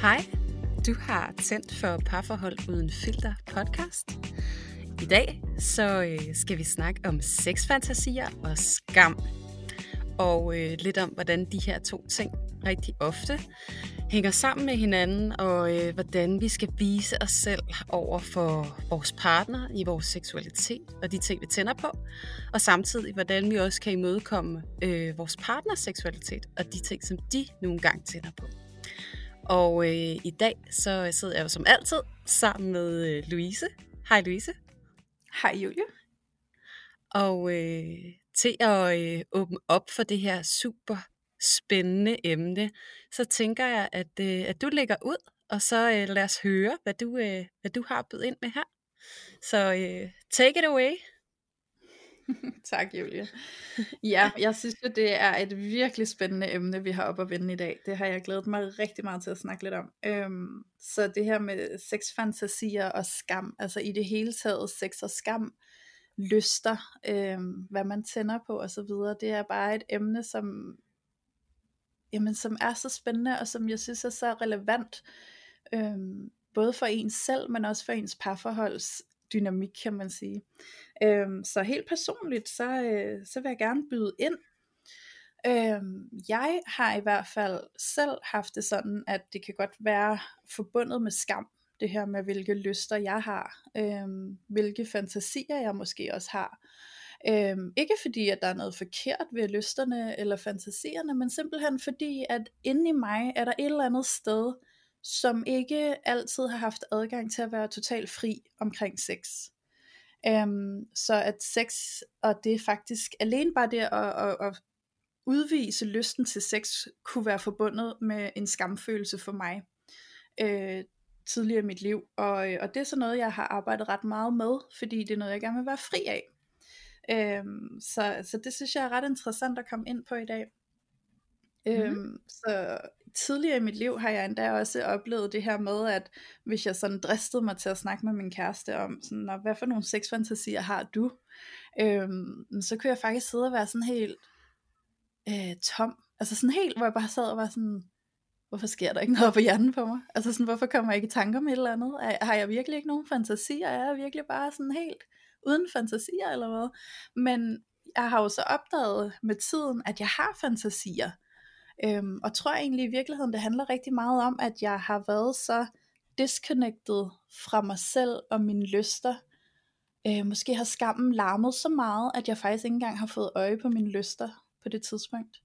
Hej, du har tændt for Parforhold Uden Filter podcast. I dag så øh, skal vi snakke om sexfantasier og skam. Og øh, lidt om, hvordan de her to ting rigtig ofte hænger sammen med hinanden, og øh, hvordan vi skal vise os selv over for vores partner i vores seksualitet og de ting, vi tænder på, og samtidig hvordan vi også kan imødekomme øh, vores partners seksualitet og de ting, som de nogle gange tænder på. Og øh, i dag så sidder jeg jo som altid sammen med øh, Louise. Hej Louise. Hej Julie. Og øh, til at øh, åbne op for det her super spændende emne, så tænker jeg, at, øh, at du lægger ud, og så øh, lad os høre, hvad du, øh, hvad du har bydet ind med her. Så øh, take it away. tak, Julie. Ja, jeg synes jo, det er et virkelig spændende emne, vi har op at vende i dag. Det har jeg glædet mig rigtig meget til at snakke lidt om. Øhm, så det her med sexfantasier og skam, altså i det hele taget sex og skam, lyster, øhm, hvad man tænder på osv., det er bare et emne, som, jamen, som er så spændende, og som jeg synes er så relevant, øhm, både for ens selv, men også for ens parforholds dynamik, kan man sige. Øhm, så helt personligt, så, øh, så vil jeg gerne byde ind. Øhm, jeg har i hvert fald selv haft det sådan, at det kan godt være forbundet med skam, det her med hvilke lyster jeg har, øhm, hvilke fantasier jeg måske også har. Øhm, ikke fordi, at der er noget forkert ved lysterne eller fantasierne, men simpelthen fordi, at inde i mig er der et eller andet sted, som ikke altid har haft adgang til at være totalt fri omkring sex. Øhm, så at sex, og det er faktisk alene bare det at, at, at udvise lysten til sex, kunne være forbundet med en skamfølelse for mig øh, tidligere i mit liv. Og, øh, og det er så noget, jeg har arbejdet ret meget med, fordi det er noget, jeg gerne vil være fri af. Øhm, så, så det synes jeg er ret interessant at komme ind på i dag. Mm-hmm. Øhm, så tidligere i mit liv har jeg endda også oplevet det her med, at hvis jeg sådan dristede mig til at snakke med min kæreste om, sådan, hvad for nogle sexfantasier har du? Øhm, så kunne jeg faktisk sidde og være sådan helt øh, tom. Altså sådan helt, hvor jeg bare sad og var sådan, hvorfor sker der ikke noget på hjernen på mig? Altså sådan, hvorfor kommer jeg ikke i tanker med et eller andet? Har jeg virkelig ikke nogen fantasier? Er jeg virkelig bare sådan helt uden fantasier eller hvad? Men jeg har jo så opdaget med tiden, at jeg har fantasier. Øhm, og tror egentlig i virkeligheden, det handler rigtig meget om, at jeg har været så disconnected fra mig selv og mine lyster. Øh, måske har skammen larmet så meget, at jeg faktisk ikke engang har fået øje på mine lyster på det tidspunkt.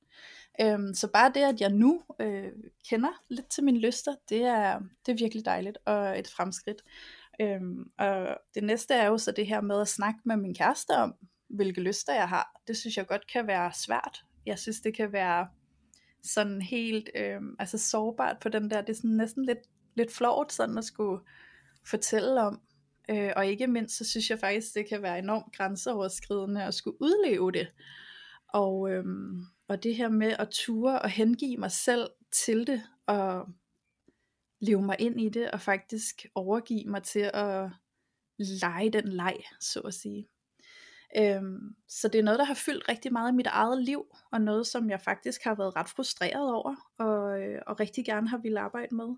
Øhm, så bare det, at jeg nu øh, kender lidt til mine lyster, det er, det er virkelig dejligt og et fremskridt. Øhm, og det næste er jo så det her med at snakke med min kæreste om, hvilke lyster jeg har. Det synes jeg godt kan være svært. Jeg synes, det kan være sådan helt øh, altså sårbart på den der, det er sådan næsten lidt, lidt flot sådan at skulle fortælle om, øh, og ikke mindst så synes jeg faktisk det kan være enormt grænseoverskridende at skulle udleve det, og, øh, og det her med at ture og hengive mig selv til det, og leve mig ind i det, og faktisk overgive mig til at lege den leg, så at sige. Øhm, så det er noget, der har fyldt rigtig meget i mit eget liv, og noget, som jeg faktisk har været ret frustreret over, og, øh, og rigtig gerne har ville arbejde med.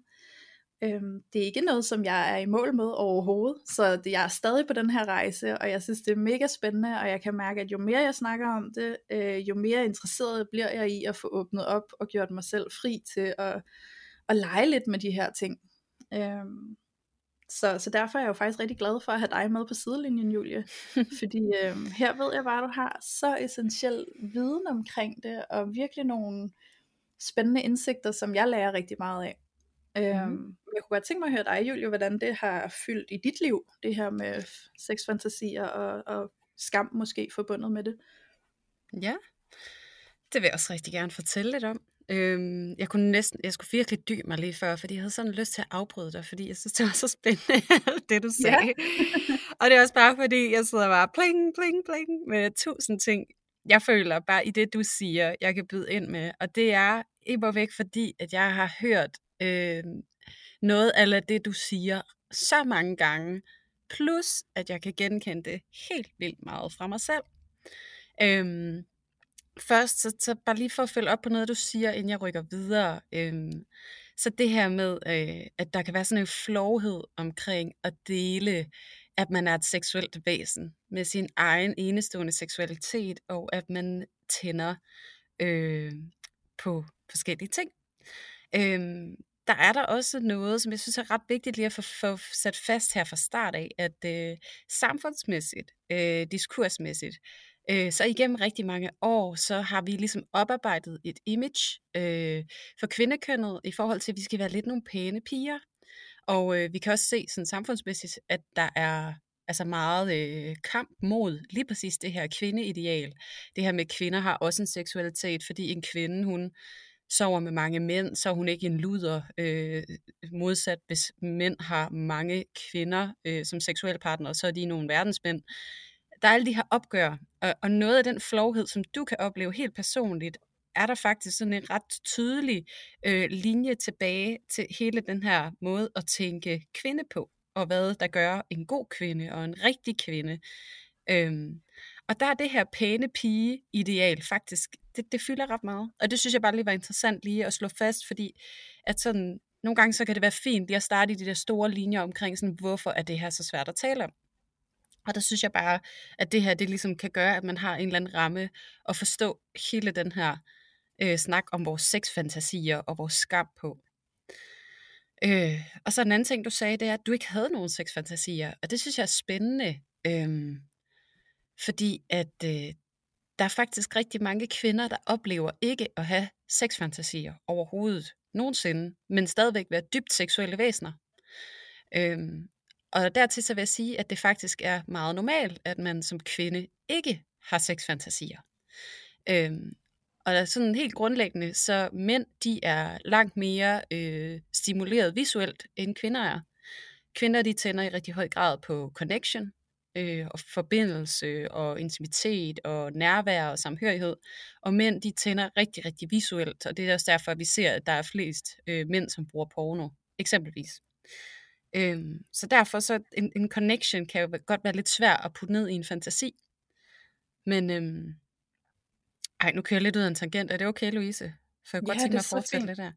Øhm, det er ikke noget, som jeg er i mål med overhovedet, så det, jeg er stadig på den her rejse, og jeg synes, det er mega spændende, og jeg kan mærke, at jo mere jeg snakker om det, øh, jo mere interesseret bliver jeg i at få åbnet op og gjort mig selv fri til at, at lege lidt med de her ting. Øhm, så, så derfor er jeg jo faktisk rigtig glad for at have dig med på sidelinjen, Julie. Fordi øh, her ved jeg bare, at du har så essentiel viden omkring det, og virkelig nogle spændende indsigter, som jeg lærer rigtig meget af. Mm. Øhm, jeg kunne godt tænke mig at høre dig, Julie, hvordan det har fyldt i dit liv, det her med sexfantasier og, og skam måske forbundet med det. Ja, det vil jeg også rigtig gerne fortælle lidt om. Øhm, jeg kunne næsten, jeg skulle virkelig dy mig lige før, fordi jeg havde sådan lyst til at afbryde dig, fordi jeg synes, det var så spændende, det du sagde. Ja. og det er også bare fordi, jeg sidder bare pling, pling, pling med tusind ting. Jeg føler bare i det, du siger, jeg kan byde ind med. Og det er ikke væk, fordi at jeg har hørt øh, noget af det, du siger så mange gange. Plus, at jeg kan genkende det helt vildt meget fra mig selv. Øhm, først, så, så bare lige for at følge op på noget, du siger, inden jeg rykker videre, øhm, Så det her med, øh, at der kan være sådan en flovhed omkring at dele, at man er et seksuelt væsen med sin egen enestående seksualitet, og at man tænder øh, på forskellige ting. Øhm, der er der også noget, som jeg synes er ret vigtigt lige at få, få sat fast her fra start af, at øh, samfundsmæssigt, øh, diskursmæssigt, øh, så igennem rigtig mange år, så har vi ligesom oparbejdet et image øh, for kvindekønnet i forhold til, at vi skal være lidt nogle pæne piger. Og øh, vi kan også se sådan samfundsmæssigt, at der er altså meget øh, kamp mod lige præcis det her kvindeideal. Det her med, at kvinder har også en seksualitet, fordi en kvinde, hun sover med mange mænd, så er hun ikke en luder, øh, modsat hvis mænd har mange kvinder øh, som seksuelle partnere, så er de nogle verdensmænd. Der er alle de her opgør, og, og noget af den flovhed, som du kan opleve helt personligt, er der faktisk sådan en ret tydelig øh, linje tilbage til hele den her måde at tænke kvinde på, og hvad der gør en god kvinde og en rigtig kvinde. Øhm, og der er det her pæne pige-ideal faktisk, det, det fylder ret meget. Og det synes jeg bare lige var interessant lige at slå fast, fordi at sådan, nogle gange så kan det være fint lige at starte i de der store linjer omkring, sådan, hvorfor er det her så svært at tale om. Og der synes jeg bare, at det her det ligesom kan gøre, at man har en eller anden ramme og forstå hele den her øh, snak om vores sexfantasier og vores skam på. Øh, og så en anden ting, du sagde, det er, at du ikke havde nogen sexfantasier. Og det synes jeg er spændende. Øh, fordi at øh, der er faktisk rigtig mange kvinder, der oplever ikke at have sexfantasier overhovedet nogensinde, men stadigvæk være dybt seksuelle væsener. Øhm, og dertil så vil jeg sige, at det faktisk er meget normalt, at man som kvinde ikke har sexfantasier. Øhm, og sådan helt grundlæggende, så mænd, de er langt mere øh, stimuleret visuelt, end kvinder er. Kvinder, de tænder i rigtig høj grad på connection, øh, og forbindelse og intimitet og nærvær og samhørighed. Og mænd, de tænder rigtig, rigtig visuelt, og det er også derfor, at vi ser, at der er flest øh, mænd, som bruger porno, eksempelvis. Øhm, så derfor så en, en connection kan jo godt være lidt svær at putte ned i en fantasi. Men øhm, ej, nu kører jeg lidt ud af en tangent. Er det okay, Louise? For jeg ja, godt tænke mig at fortsætte lidt der.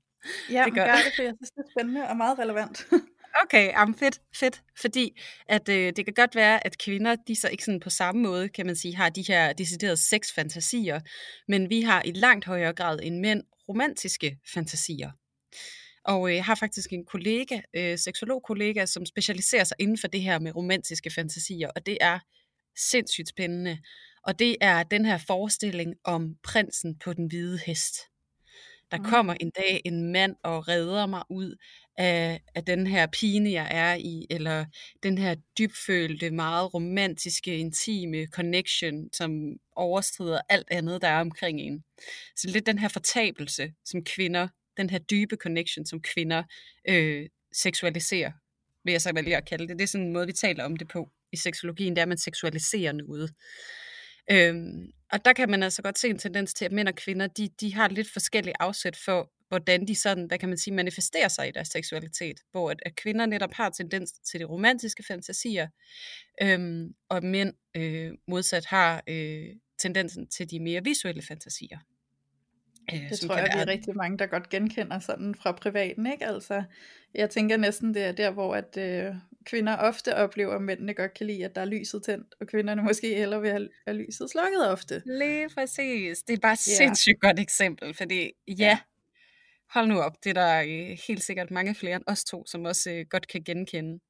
Ja, det gør det, for jeg synes, det er spændende og meget relevant. Okay, um, fedt, fedt. Fordi at øh, det kan godt være, at kvinder, de så ikke sådan på samme måde, kan man sige, har de her deciderede sexfantasier, men vi har i langt højere grad end mænd romantiske fantasier. Og øh, jeg har faktisk en kollega, øh, seksolog-kollega, som specialiserer sig inden for det her med romantiske fantasier, og det er sindssygt spændende. Og det er den her forestilling om prinsen på den hvide hest. Der mm. kommer en dag en mand og redder mig ud af, af den her pine, jeg er i, eller den her dybfølte, meget romantiske, intime connection, som overstrider alt andet, der er omkring en. Så lidt den her fortabelse, som kvinder, den her dybe connection, som kvinder øh, seksualiserer, vil jeg så vælge at kalde det. Det er sådan en måde, vi taler om det på i seksologien, det er, at man seksualiserer noget. Øhm, og der kan man altså godt se en tendens til, at mænd og kvinder, de, de har lidt forskellige afsæt for, hvordan de sådan, hvad kan man sige, manifesterer sig i deres seksualitet. Hvor at, at kvinder netop har tendens til de romantiske fantasier, øhm, og mænd øh, modsat har øh, tendensen til de mere visuelle fantasier. Øh, det tror jeg, være... er rigtig mange, der godt genkender sådan fra privaten, ikke? Altså, jeg tænker næsten, det er der, hvor at øh, kvinder ofte oplever, at mændene godt kan lide, at der er lyset tændt, og kvinderne måske hellere vil have, have lyset slukket ofte. Lige præcis. Det er bare et ja. sindssygt godt eksempel, fordi ja, ja, hold nu op, det er der øh, helt sikkert mange flere end os to, som også øh, godt kan genkende.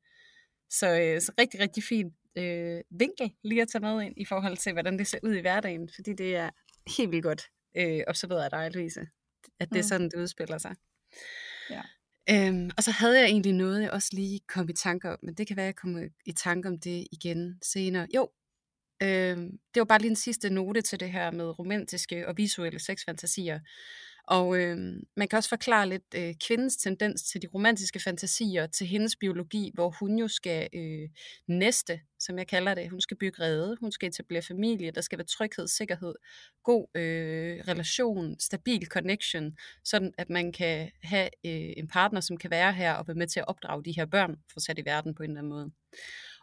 Så, øh, så rigtig, rigtig fin øh, vinkel lige at tage med ind i forhold til, hvordan det ser ud i hverdagen, fordi det er helt vildt godt øh, observeret af dig, Louise, at det er sådan, det udspiller sig. Ja. Øhm, og så havde jeg egentlig noget, jeg også lige kom i tanke om, men det kan være, at jeg kommer i tanke om det igen senere. Jo, øhm, det var bare lige en sidste note til det her med romantiske og visuelle sexfantasier. Og øh, man kan også forklare lidt øh, kvindens tendens til de romantiske fantasier, til hendes biologi, hvor hun jo skal øh, næste, som jeg kalder det. Hun skal bygge rede, hun skal etablere familie, der skal være tryghed, sikkerhed, god øh, relation, stabil connection, sådan at man kan have øh, en partner, som kan være her og være med til at opdrage de her børn, for sat i verden på en eller anden måde.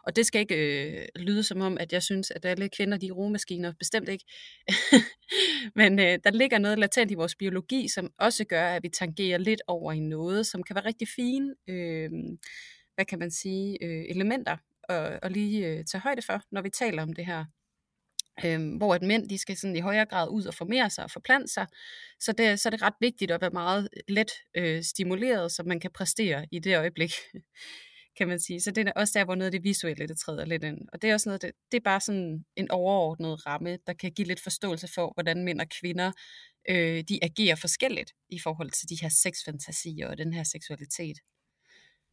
Og det skal ikke øh, lyde som om, at jeg synes, at alle kvinder de er romaskiner. Bestemt ikke. Men øh, der ligger noget latent i vores biologi, som også gør, at vi tangerer lidt over i noget, som kan være rigtig fine, øh, hvad kan man sige, øh, elementer at, at lige øh, tage højde for, når vi taler om det her Øhm, hvor at mænd de skal sådan i højere grad ud og formere sig og forplante sig. Så det, så er det ret vigtigt at være meget let øh, stimuleret, så man kan præstere i det øjeblik, kan man sige. Så det er også der, hvor noget af det visuelle, det træder lidt ind. Og det er også noget, det, det er bare sådan en overordnet ramme, der kan give lidt forståelse for, hvordan mænd og kvinder, øh, de agerer forskelligt i forhold til de her sexfantasier og den her seksualitet.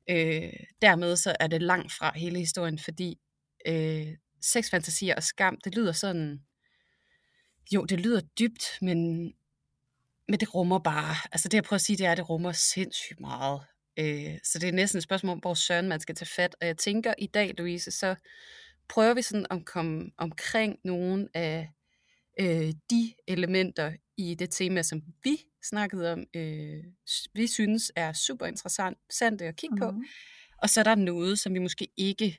Øh, dermed så er det langt fra hele historien, fordi øh, sexfantasier og skam, det lyder sådan, jo, det lyder dybt, men, men det rummer bare, altså det jeg prøver at sige, det er, at det rummer sindssygt meget. Øh, så det er næsten et spørgsmål om, hvor søren man skal tage fat. Og jeg tænker i dag, Louise, så prøver vi sådan at komme omkring nogle af øh, de elementer i det tema, som vi snakkede om, øh, vi synes er super interessant at kigge på. Mm-hmm. Og så er der noget, som vi måske ikke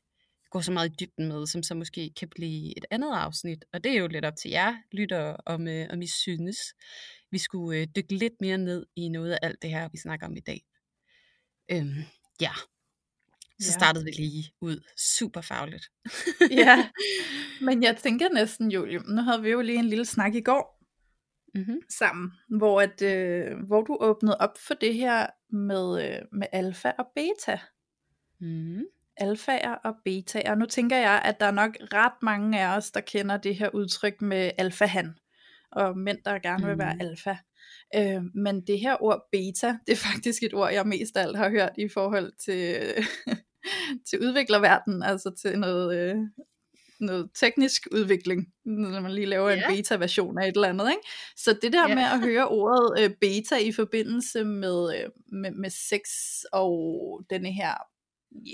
går så meget i dybden med, som så måske kan blive et andet afsnit. Og det er jo lidt op til jer, lytter, om, øh, om I synes, vi skulle øh, dykke lidt mere ned i noget af alt det her, vi snakker om i dag. Øhm, ja, så ja. startede vi lige ud super fagligt. ja, men jeg tænker næsten, Julie, nu havde vi jo lige en lille snak i går mm-hmm. sammen, hvor, at, øh, hvor du åbnede op for det her med, øh, med alfa og beta. Mm alfaer og betaer. Nu tænker jeg, at der er nok ret mange af os, der kender det her udtryk med alfahan, og mænd, der gerne vil være mm. alfa. Øh, men det her ord beta, det er faktisk et ord, jeg mest af alt har hørt i forhold til, til udviklerverdenen, altså til noget, øh, noget teknisk udvikling, når man lige laver yeah. en beta-version af et eller andet. Ikke? Så det der yeah. med at høre ordet øh, beta i forbindelse med, øh, med, med sex og denne her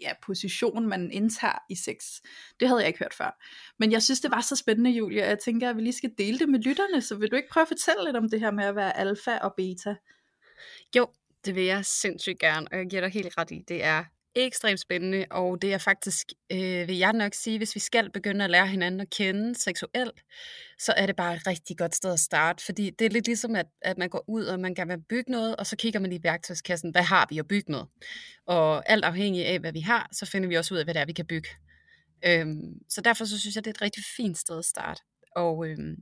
ja, position, man indtager i sex. Det havde jeg ikke hørt før. Men jeg synes, det var så spændende, Julia. Jeg tænker, at vi lige skal dele det med lytterne. Så vil du ikke prøve at fortælle lidt om det her med at være alfa og beta? Jo, det vil jeg sindssygt gerne, og jeg giver dig helt ret i. Det er ekstremt spændende, og det er faktisk, øh, vil jeg nok sige, hvis vi skal begynde at lære hinanden at kende seksuelt, så er det bare et rigtig godt sted at starte, fordi det er lidt ligesom, at, at man går ud, og man gerne vil bygge noget, og så kigger man i værktøjskassen, hvad har vi at bygge med? Og alt afhængig af, hvad vi har, så finder vi også ud af, hvad det er, vi kan bygge. Øhm, så derfor så synes jeg, det er et rigtig fint sted at starte. Og øhm,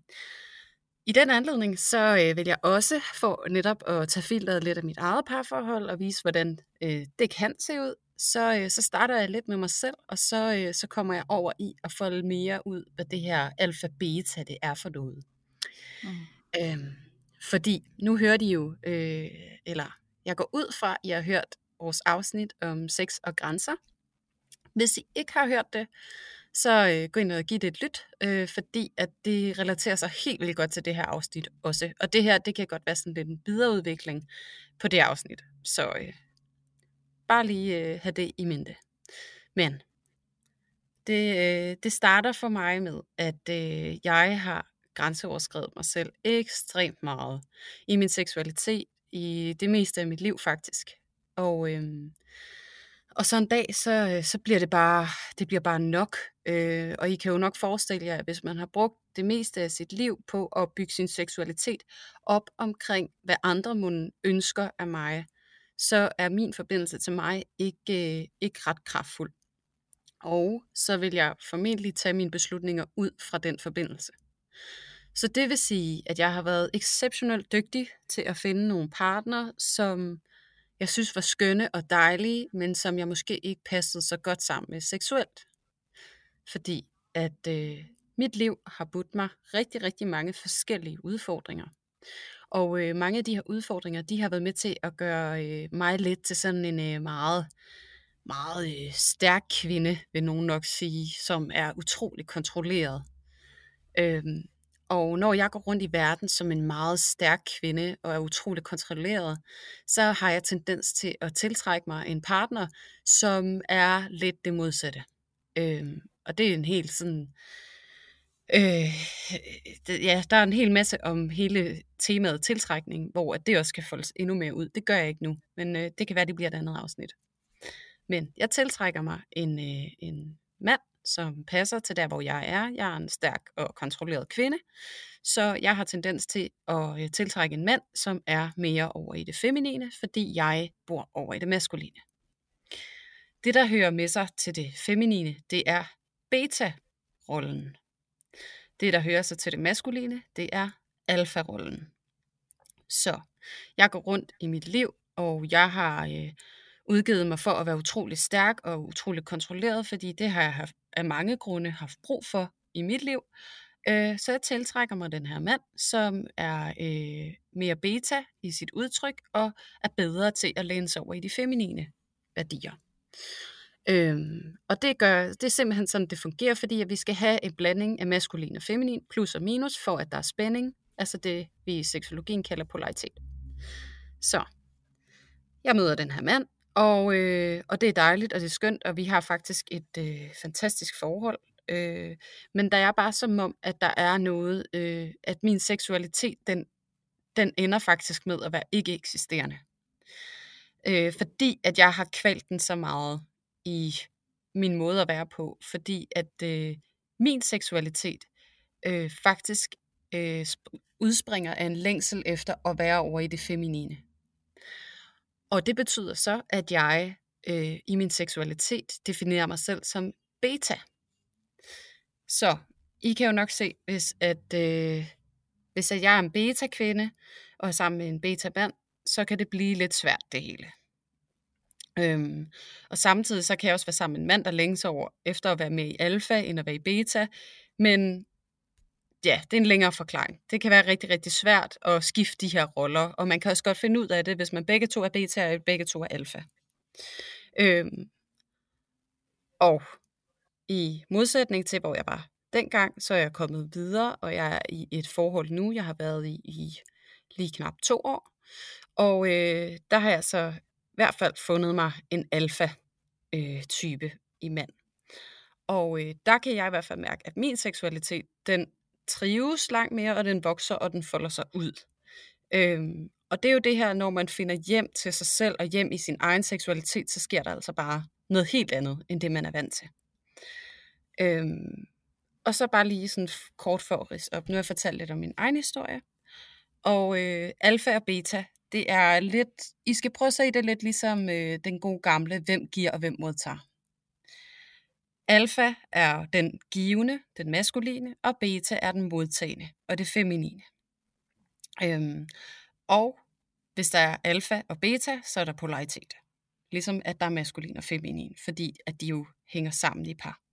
i den anledning, så øh, vil jeg også få netop at tage filteret lidt af mit eget parforhold og vise, hvordan øh, det kan se ud så, øh, så starter jeg lidt med mig selv, og så, øh, så kommer jeg over i at folde mere ud, hvad det her alfa-beta det er for noget. Mm. Øhm, fordi nu hører de jo, øh, eller jeg går ud fra, at I har hørt vores afsnit om sex og grænser. Hvis I ikke har hørt det, så øh, gå ind og giv det et lyt, øh, fordi at det relaterer sig helt vildt godt til det her afsnit også. Og det her, det kan godt være sådan lidt en videreudvikling på det afsnit. Så øh, Bare lige øh, have det i mente. Men det, øh, det starter for mig med, at øh, jeg har grænseoverskrevet mig selv ekstremt meget i min seksualitet, i det meste af mit liv faktisk. Og, øh, og så en dag, så, øh, så bliver det bare, det bliver bare nok. Øh, og I kan jo nok forestille jer, at hvis man har brugt det meste af sit liv på at bygge sin seksualitet op omkring, hvad andre må ønsker af mig, så er min forbindelse til mig ikke, øh, ikke ret kraftfuld. Og så vil jeg formentlig tage mine beslutninger ud fra den forbindelse. Så det vil sige, at jeg har været exceptionelt dygtig til at finde nogle partner, som jeg synes var skønne og dejlige, men som jeg måske ikke passede så godt sammen med seksuelt. Fordi at øh, mit liv har budt mig rigtig, rigtig mange forskellige udfordringer. Og øh, mange af de her udfordringer, de har været med til at gøre øh, mig lidt til sådan en øh, meget, meget øh, stærk kvinde, vil nogen nok sige, som er utrolig kontrolleret. Øhm, og når jeg går rundt i verden som en meget stærk kvinde og er utrolig kontrolleret, så har jeg tendens til at tiltrække mig en partner, som er lidt det modsatte. Øhm, og det er en helt sådan Øh, det, ja, der er en hel masse om hele temaet tiltrækning, hvor at det også kan foldes endnu mere ud. Det gør jeg ikke nu, men øh, det kan være, det bliver et andet afsnit. Men jeg tiltrækker mig en, øh, en mand, som passer til der, hvor jeg er. Jeg er en stærk og kontrolleret kvinde, så jeg har tendens til at øh, tiltrække en mand, som er mere over i det feminine, fordi jeg bor over i det maskuline. Det, der hører med sig til det feminine, det er beta-rollen. Det, der hører sig til det maskuline, det er alfa-rollen. Så jeg går rundt i mit liv, og jeg har øh, udgivet mig for at være utrolig stærk og utrolig kontrolleret, fordi det har jeg haft, af mange grunde haft brug for i mit liv. Øh, så jeg tiltrækker mig den her mand, som er øh, mere beta i sit udtryk og er bedre til at læne sig over i de feminine værdier. Øhm, og det, gør, det er simpelthen sådan, det fungerer, fordi at vi skal have en blanding af maskulin og feminin, plus og minus, for at der er spænding, altså det vi i seksologien kalder polaritet. Så, jeg møder den her mand, og, øh, og det er dejligt, og det er skønt, og vi har faktisk et øh, fantastisk forhold. Øh, men der er bare som om, at der er noget, øh, at min seksualitet, den, den ender faktisk med at være ikke eksisterende. Øh, fordi at jeg har kvalt den så meget i min måde at være på, fordi at øh, min seksualitet øh, faktisk øh, udspringer af en længsel efter at være over i det feminine. Og det betyder så, at jeg øh, i min seksualitet definerer mig selv som beta. Så I kan jo nok se, hvis at, øh, hvis at jeg er en beta-kvinde og er sammen med en beta-mand, så kan det blive lidt svært det hele. Øhm, og samtidig så kan jeg også være sammen med en mand, der længes over efter at være med i alfa, end at være i beta. Men ja, det er en længere forklaring. Det kan være rigtig, rigtig svært at skifte de her roller, og man kan også godt finde ud af det, hvis man begge to er beta og begge to er alfa. Øhm, og i modsætning til, hvor jeg var dengang, så er jeg kommet videre, og jeg er i et forhold nu, jeg har været i, i lige knap to år. Og øh, der har jeg så hvert fald fundet mig en alfa-type øh, i mand. Og øh, der kan jeg i hvert fald mærke, at min seksualitet, den trives langt mere, og den vokser, og den folder sig ud. Øhm, og det er jo det her, når man finder hjem til sig selv og hjem i sin egen seksualitet, så sker der altså bare noget helt andet, end det man er vant til. Øhm, og så bare lige sådan kort for at op. Nu har jeg fortalt lidt om min egen historie. Og øh, alfa og beta, det er lidt, I skal prøve at se det lidt ligesom øh, den gode gamle, hvem giver og hvem modtager. Alfa er den givende, den maskuline, og beta er den modtagende, og det feminine. Øhm, og hvis der er alfa og beta, så er der polaritet. Ligesom at der er maskulin og feminin, fordi at de jo hænger sammen i par.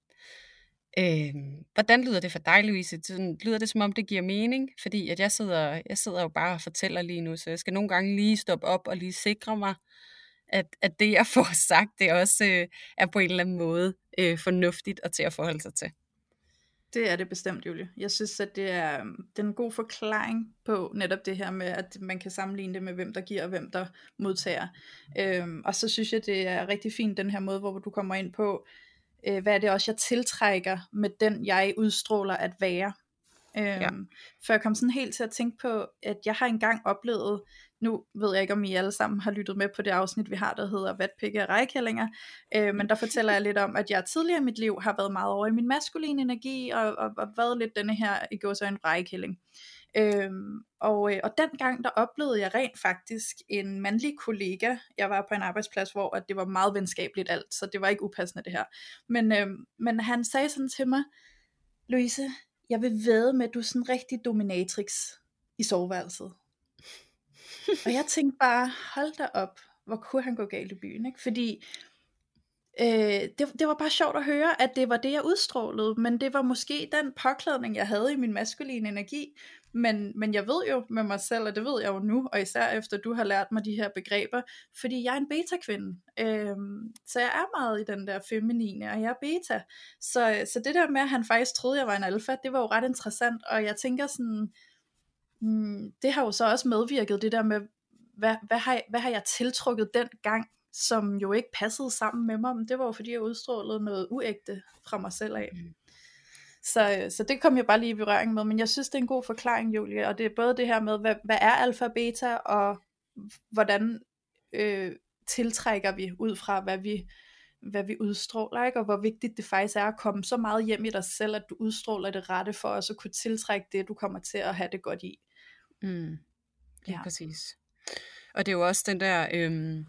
Øh, hvordan lyder det for dig, Louise? Sådan, lyder det som om, det giver mening? Fordi at jeg sidder, jeg sidder jo bare og fortæller lige nu, så jeg skal nogle gange lige stoppe op og lige sikre mig, at, at det, jeg får sagt, det også øh, er på en eller anden måde øh, fornuftigt og til at forholde sig til. Det er det bestemt, Julie. Jeg synes, at det er, øhm, det er en god forklaring på netop det her med, at man kan sammenligne det med, hvem der giver og hvem der modtager. Øhm, og så synes jeg, det er rigtig fint, den her måde, hvor du kommer ind på, øh, hvad er det også, jeg tiltrækker med den, jeg udstråler at være. Øhm, ja. For jeg kom sådan helt til at tænke på, at jeg har engang oplevet, nu ved jeg ikke, om I alle sammen har lyttet med på det afsnit, vi har, der hedder Vatpikke og rejkællinger, øh, men der fortæller jeg lidt om, at jeg tidligere i mit liv har været meget over i min maskuline energi, og, og, og været lidt denne her, i går så en rejkælling. Øhm, og, øh, og dengang der oplevede jeg rent faktisk en mandlig kollega. Jeg var på en arbejdsplads, hvor at det var meget venskabeligt alt, så det var ikke upassende det her. Men, øh, men han sagde sådan til mig, Louise, jeg vil væde med, at du er sådan en rigtig dominatrix i soveværelset. og jeg tænkte bare, hold da op, hvor kunne han gå galt i byen, ikke? Fordi øh, det, det var bare sjovt at høre, at det var det, jeg udstrålede, men det var måske den påklædning, jeg havde i min maskuline energi. Men, men jeg ved jo med mig selv, og det ved jeg jo nu, og især efter du har lært mig de her begreber, fordi jeg er en beta-kvinde. Øhm, så jeg er meget i den der feminine, og jeg er beta. Så, så det der med, at han faktisk troede, jeg var en alfa, det var jo ret interessant, og jeg tænker sådan, mm, det har jo så også medvirket, det der med, hvad, hvad, har, jeg, hvad har jeg tiltrukket den gang, som jo ikke passede sammen med mig, men det var jo fordi, jeg udstrålede noget uægte fra mig selv af. Mm. Så, så det kom jeg bare lige i berøring med, men jeg synes, det er en god forklaring, Julie, og det er både det her med, hvad, hvad er alfa og beta, og hvordan øh, tiltrækker vi ud fra, hvad vi hvad vi udstråler, ikke? og hvor vigtigt det faktisk er at komme så meget hjem i dig selv, at du udstråler det rette for os at kunne tiltrække det, du kommer til at have det godt i. Mm. Ja, ja. præcis. Og det er jo også den der, øhm,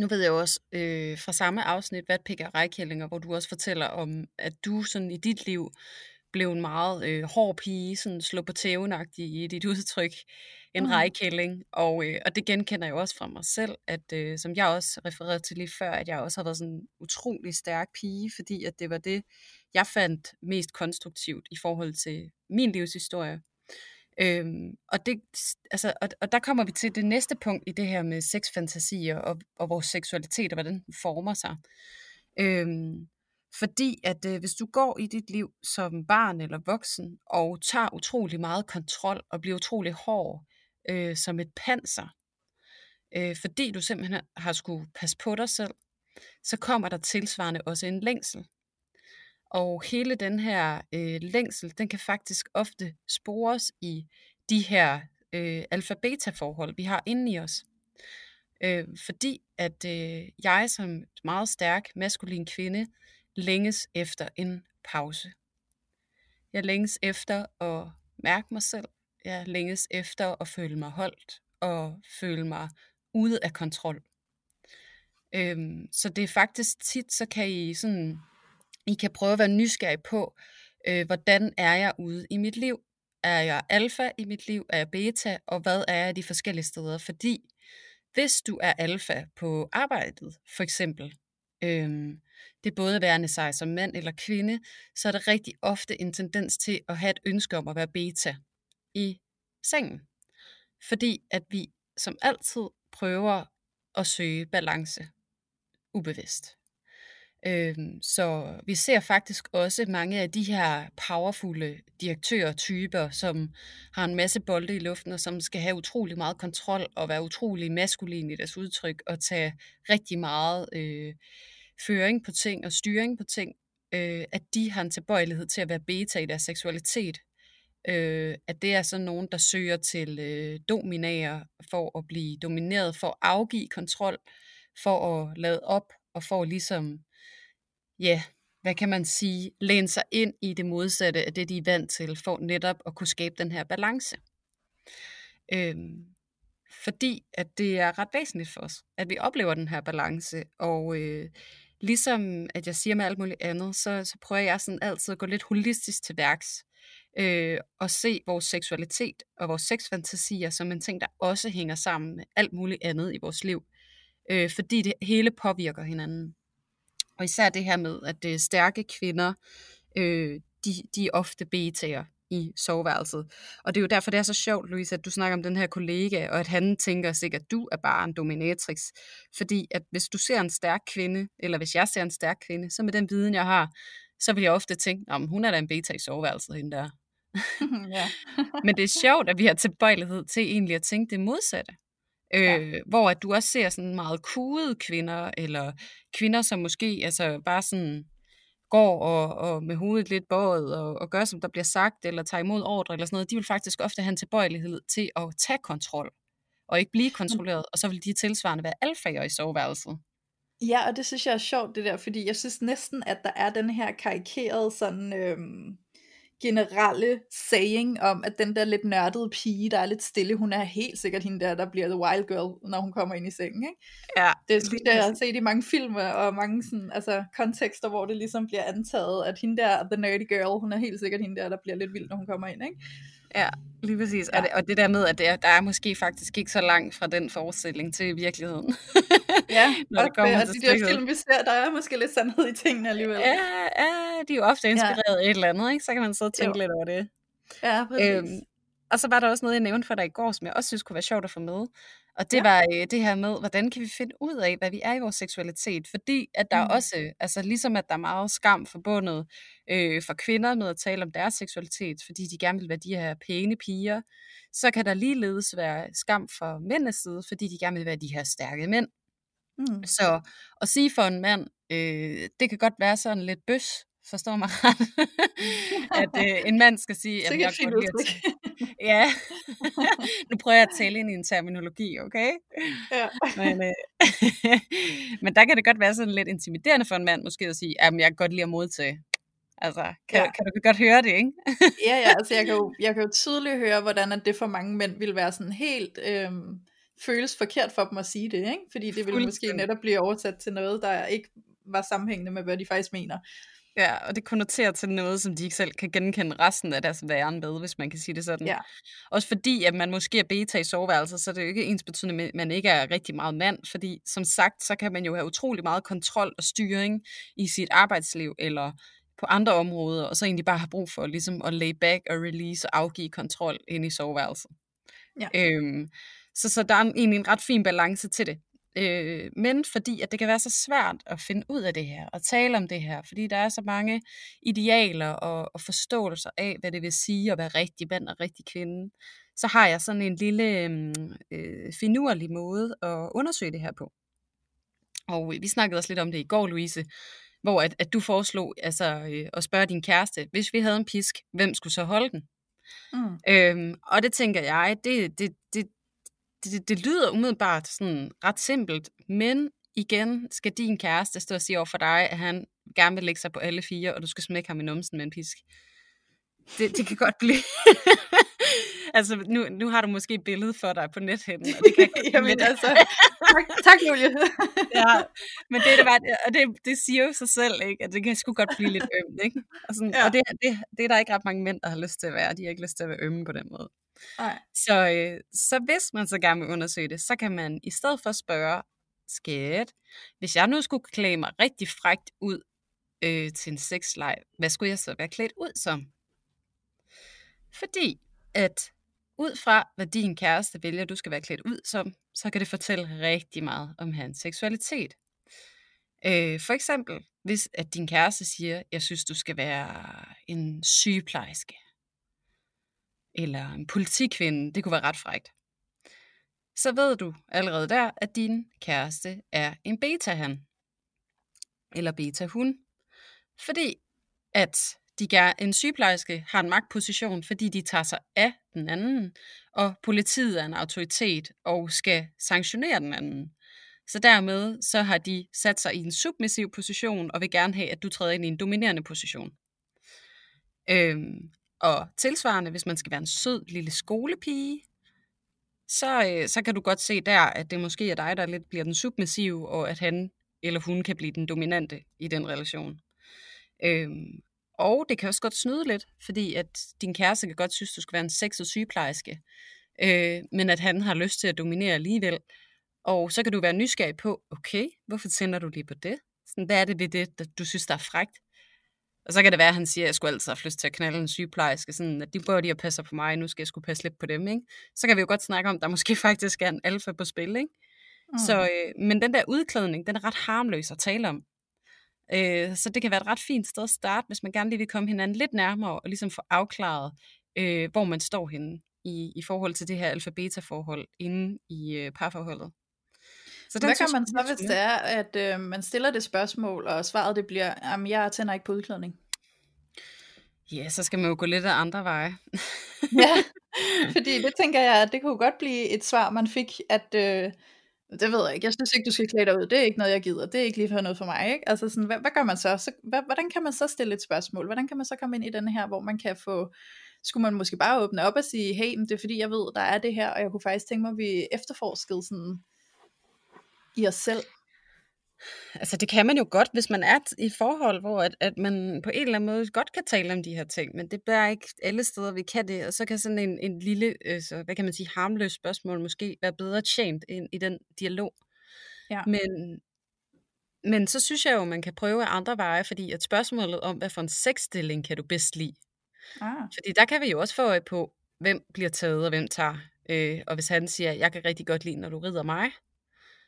nu ved jeg jo også øh, fra samme afsnit, hvad pikker rejkællinger, hvor du også fortæller om, at du sådan i dit liv blev en meget øh, hård pige, sådan slå på tæven i dit udtryk, en mm. rejkælling. Og, øh, og det genkender jeg også fra mig selv, at øh, som jeg også refererede til lige før, at jeg også har været sådan en utrolig stærk pige, fordi at det var det, jeg fandt mest konstruktivt i forhold til min livshistorie. Øhm, og, det, altså, og, og der kommer vi til det næste punkt i det her med sexfantasier og, og vores seksualitet og hvordan den former sig. Øhm, fordi at øh, hvis du går i dit liv som barn eller voksen og tager utrolig meget kontrol og bliver utrolig hård øh, som et panser, øh, fordi du simpelthen har skulle passe på dig selv, så kommer der tilsvarende også en længsel. Og hele den her øh, længsel, den kan faktisk ofte spores i de her øh, alfabeta-forhold, vi har inde i os. Øh, fordi at øh, jeg som meget stærk maskulin kvinde længes efter en pause. Jeg længes efter at mærke mig selv. Jeg længes efter at føle mig holdt og føle mig ude af kontrol. Øhm, så det er faktisk tit, så kan I sådan i kan prøve at være nysgerrig på, øh, hvordan er jeg ude i mit liv? Er jeg alfa i mit liv? Er jeg beta? Og hvad er jeg de forskellige steder? Fordi hvis du er alfa på arbejdet, for eksempel, øh, det er både værende sig som mand eller kvinde, så er der rigtig ofte en tendens til at have et ønske om at være beta i sengen. Fordi at vi som altid prøver at søge balance ubevidst. Øhm, så vi ser faktisk også mange af de her powerfulde direktørtyper, som har en masse bolde i luften, og som skal have utrolig meget kontrol og være utrolig maskulin i deres udtryk, og tage rigtig meget øh, føring på ting og styring på ting, øh, at de har en tilbøjelighed til at være beta i deres seksualitet. Øh, at det er sådan nogen, der søger til øh, dominere for at blive domineret, for at afgive kontrol, for at lade op og for ligesom ja, hvad kan man sige, læne sig ind i det modsatte af det, de er vant til, for netop at kunne skabe den her balance. Øhm, fordi at det er ret væsentligt for os, at vi oplever den her balance, og øh, ligesom at jeg siger med alt muligt andet, så, så prøver jeg sådan altid at gå lidt holistisk til værks, øh, og se vores seksualitet og vores sexfantasier som en ting, der også hænger sammen med alt muligt andet i vores liv, øh, fordi det hele påvirker hinanden. Og især det her med, at det er stærke kvinder, øh, de, de er ofte betager i soveværelset. Og det er jo derfor, det er så sjovt, Louise, at du snakker om den her kollega, og at han tænker sikkert, at du er bare en dominatrix. Fordi at hvis du ser en stærk kvinde, eller hvis jeg ser en stærk kvinde, så med den viden, jeg har, så vil jeg ofte tænke, at hun er da en beta i soveværelset, hende der. Men det er sjovt, at vi har tilbøjelighed til egentlig at tænke det modsatte. Øh, ja. Hvor at du også ser sådan meget kudede kvinder, eller kvinder, som måske altså bare sådan går og, og med hovedet lidt båret og, og gør, som der bliver sagt, eller tager imod ordre eller sådan noget, de vil faktisk ofte have en tilbøjelighed til at tage kontrol, og ikke blive kontrolleret, og så vil de tilsvarende være alfager i soveværelset. Ja, og det synes jeg er sjovt det der, fordi jeg synes næsten, at der er den her karikerede sådan, øhm, generelle saying om, at den der lidt nørdede pige, der er lidt stille, hun er helt sikkert hende der, der bliver the wild girl, når hun kommer ind i sengen, ikke? Ja. Det synes jeg, jeg har set i mange film og mange sådan, altså, kontekster, hvor det ligesom bliver antaget, at hende der, the nerdy girl, hun er helt sikkert hende der, der bliver lidt vild, når hun kommer ind, ikke? Ja, lige præcis. Ja. Og, det, og det der med, at det er, der er måske faktisk ikke så langt fra den forestilling til virkeligheden. ja, Når det kommer og de der film, vi ser, der er måske lidt sandhed i tingene alligevel. Ja, ja de er jo ofte inspireret ja. af et eller andet, ikke? så kan man sidde og tænke jo. lidt over det. Ja, præcis. Øhm, og så var der også noget, jeg nævnte for dig i går, som jeg også synes kunne være sjovt at få med. Og det ja. var øh, det her med, hvordan kan vi finde ud af, hvad vi er i vores seksualitet? Fordi at der mm. også, altså ligesom at der er meget skam forbundet øh, for kvinder med at tale om deres seksualitet, fordi de gerne vil være de her pæne piger, så kan der ligeledes være skam for mændenes side, fordi de gerne vil være de her stærke mænd. Mm. Så at sige for en mand, øh, det kan godt være sådan lidt bøs, forstår mig ret, at øh, en mand skal sige, at jeg godt lide Ja, nu prøver jeg at tale ind i en terminologi, okay? Ja. Men, øh, men der kan det godt være sådan lidt intimiderende for en mand måske at sige, at jeg kan godt lide at modtage. Altså, kan, ja. kan du godt høre det, ikke? ja, ja, altså jeg kan, jo, jeg kan jo tydeligt høre, hvordan at det for mange mænd vil være sådan helt... Øhm, føles forkert for dem at sige det, ikke? Fordi det vil måske netop blive oversat til noget, der ikke var sammenhængende med, hvad de faktisk mener. Ja, og det konnoterer til noget, som de ikke selv kan genkende resten af deres væren med, hvis man kan sige det sådan. Ja. Også fordi, at man måske er beta i soveværelset, så er det jo ikke ens betydende, at man ikke er rigtig meget mand, fordi som sagt, så kan man jo have utrolig meget kontrol og styring i sit arbejdsliv, eller på andre områder, og så egentlig bare have brug for ligesom at lay back og release og afgive kontrol ind i soveværelset. Ja. Øhm, så, så der er egentlig en ret fin balance til det. Øh, men fordi at det kan være så svært at finde ud af det her, og tale om det her, fordi der er så mange idealer og, og forståelser af, hvad det vil sige at være rigtig mand og rigtig kvinde, så har jeg sådan en lille mm, øh, finurlig måde at undersøge det her på. Og vi snakkede også lidt om det i går, Louise, hvor at, at du foreslog altså, øh, at spørge din kæreste, hvis vi havde en pisk, hvem skulle så holde den? Mm. Øhm, og det tænker jeg, det, det, det, det, det lyder umiddelbart sådan ret simpelt, men igen skal din kæreste stå og sige over for dig, at han gerne vil lægge sig på alle fire, og du skal smække ham i numsen med en pisk. Det, det kan godt blive... altså, nu, nu har du måske et billede for dig på nethinden, og det kan godt Jamen, altså, tak, tak Julie. ja, men det, det, og det, det siger jo sig selv, ikke? at det kan sgu godt blive lidt ømt. Ikke? Og, sådan, ja. og det, det, det er der ikke ret mange mænd, der har lyst til at være. De har ikke lyst til at være ømme på den måde. Nej. Så, øh, så hvis man så gerne vil undersøge det, så kan man i stedet for spørge, skat, hvis jeg nu skulle klæde mig rigtig frægt ud øh, til en sexleg, hvad skulle jeg så være klædt ud som? Fordi at ud fra, hvad din kæreste vælger, du skal være klædt ud som, så kan det fortælle rigtig meget om hans seksualitet. Øh, for eksempel, hvis at din kæreste siger, jeg synes, du skal være en sygeplejerske, eller en politikvinde, det kunne være ret frægt. Så ved du allerede der, at din kæreste er en beta-han. Eller beta-hun. Fordi at de gerne, en sygeplejerske har en magtposition, fordi de tager sig af den anden, og politiet er en autoritet og skal sanktionere den anden. Så dermed så har de sat sig i en submissiv position og vil gerne have, at du træder ind i en dominerende position. Øhm, og tilsvarende, hvis man skal være en sød lille skolepige, så, øh, så kan du godt se der, at det måske er dig, der lidt bliver den submissive, og at han eller hun kan blive den dominante i den relation. Øhm, og det kan også godt snyde lidt, fordi at din kæreste kan godt synes, du skal være en sexet sygeplejerske, øh, men at han har lyst til at dominere alligevel. Og så kan du være nysgerrig på, okay, hvorfor tænder du lige på det? Sådan, hvad er det ved det, du synes, der er frægt? Og så kan det være, at han siger, at jeg skulle altid have lyst til at knalde en sygeplejerske, sådan at de bor de og passer på mig, nu skal jeg skulle passe lidt på dem. Ikke? Så kan vi jo godt snakke om, at der måske faktisk er en alfa på spil. Ikke? Mm. Så, øh, men den der udklædning, den er ret harmløs at tale om. Øh, så det kan være et ret fint sted at starte, hvis man gerne lige vil komme hinanden lidt nærmere, og ligesom få afklaret, øh, hvor man står henne i, i forhold til det her alfa-beta-forhold inde i øh, parforholdet. Så Hvad gør man så, hvis det er, at øh, man stiller det spørgsmål, og svaret det bliver, at jeg tænder ikke på udklædning? Ja, så skal man jo gå lidt af andre veje. ja, fordi det tænker jeg, at det kunne godt blive et svar, man fik, at øh, det ved jeg ikke, jeg synes ikke, du skal klæde dig ud, det er ikke noget, jeg gider, det er ikke lige for noget for mig, ikke? Altså sådan, hvad, hvad gør man så? så hvad, hvordan kan man så stille et spørgsmål? Hvordan kan man så komme ind i den her, hvor man kan få, skulle man måske bare åbne op og sige, hey, men det er fordi, jeg ved, der er det her, og jeg kunne faktisk tænke mig, at vi efterforskede sådan, i os selv? Altså det kan man jo godt, hvis man er i forhold, hvor at, at man på en eller anden måde godt kan tale om de her ting, men det er ikke alle steder, vi kan det, og så kan sådan en, en lille, altså, hvad kan man sige, harmløs spørgsmål måske være bedre tjent ind i den dialog. Ja. Men, men så synes jeg jo, man kan prøve andre veje, fordi at spørgsmålet om, hvad for en sexstilling kan du bedst lide? Ah. Fordi der kan vi jo også få øje på, hvem bliver taget og hvem tager. Øh, og hvis han siger, jeg kan rigtig godt lide, når du rider mig,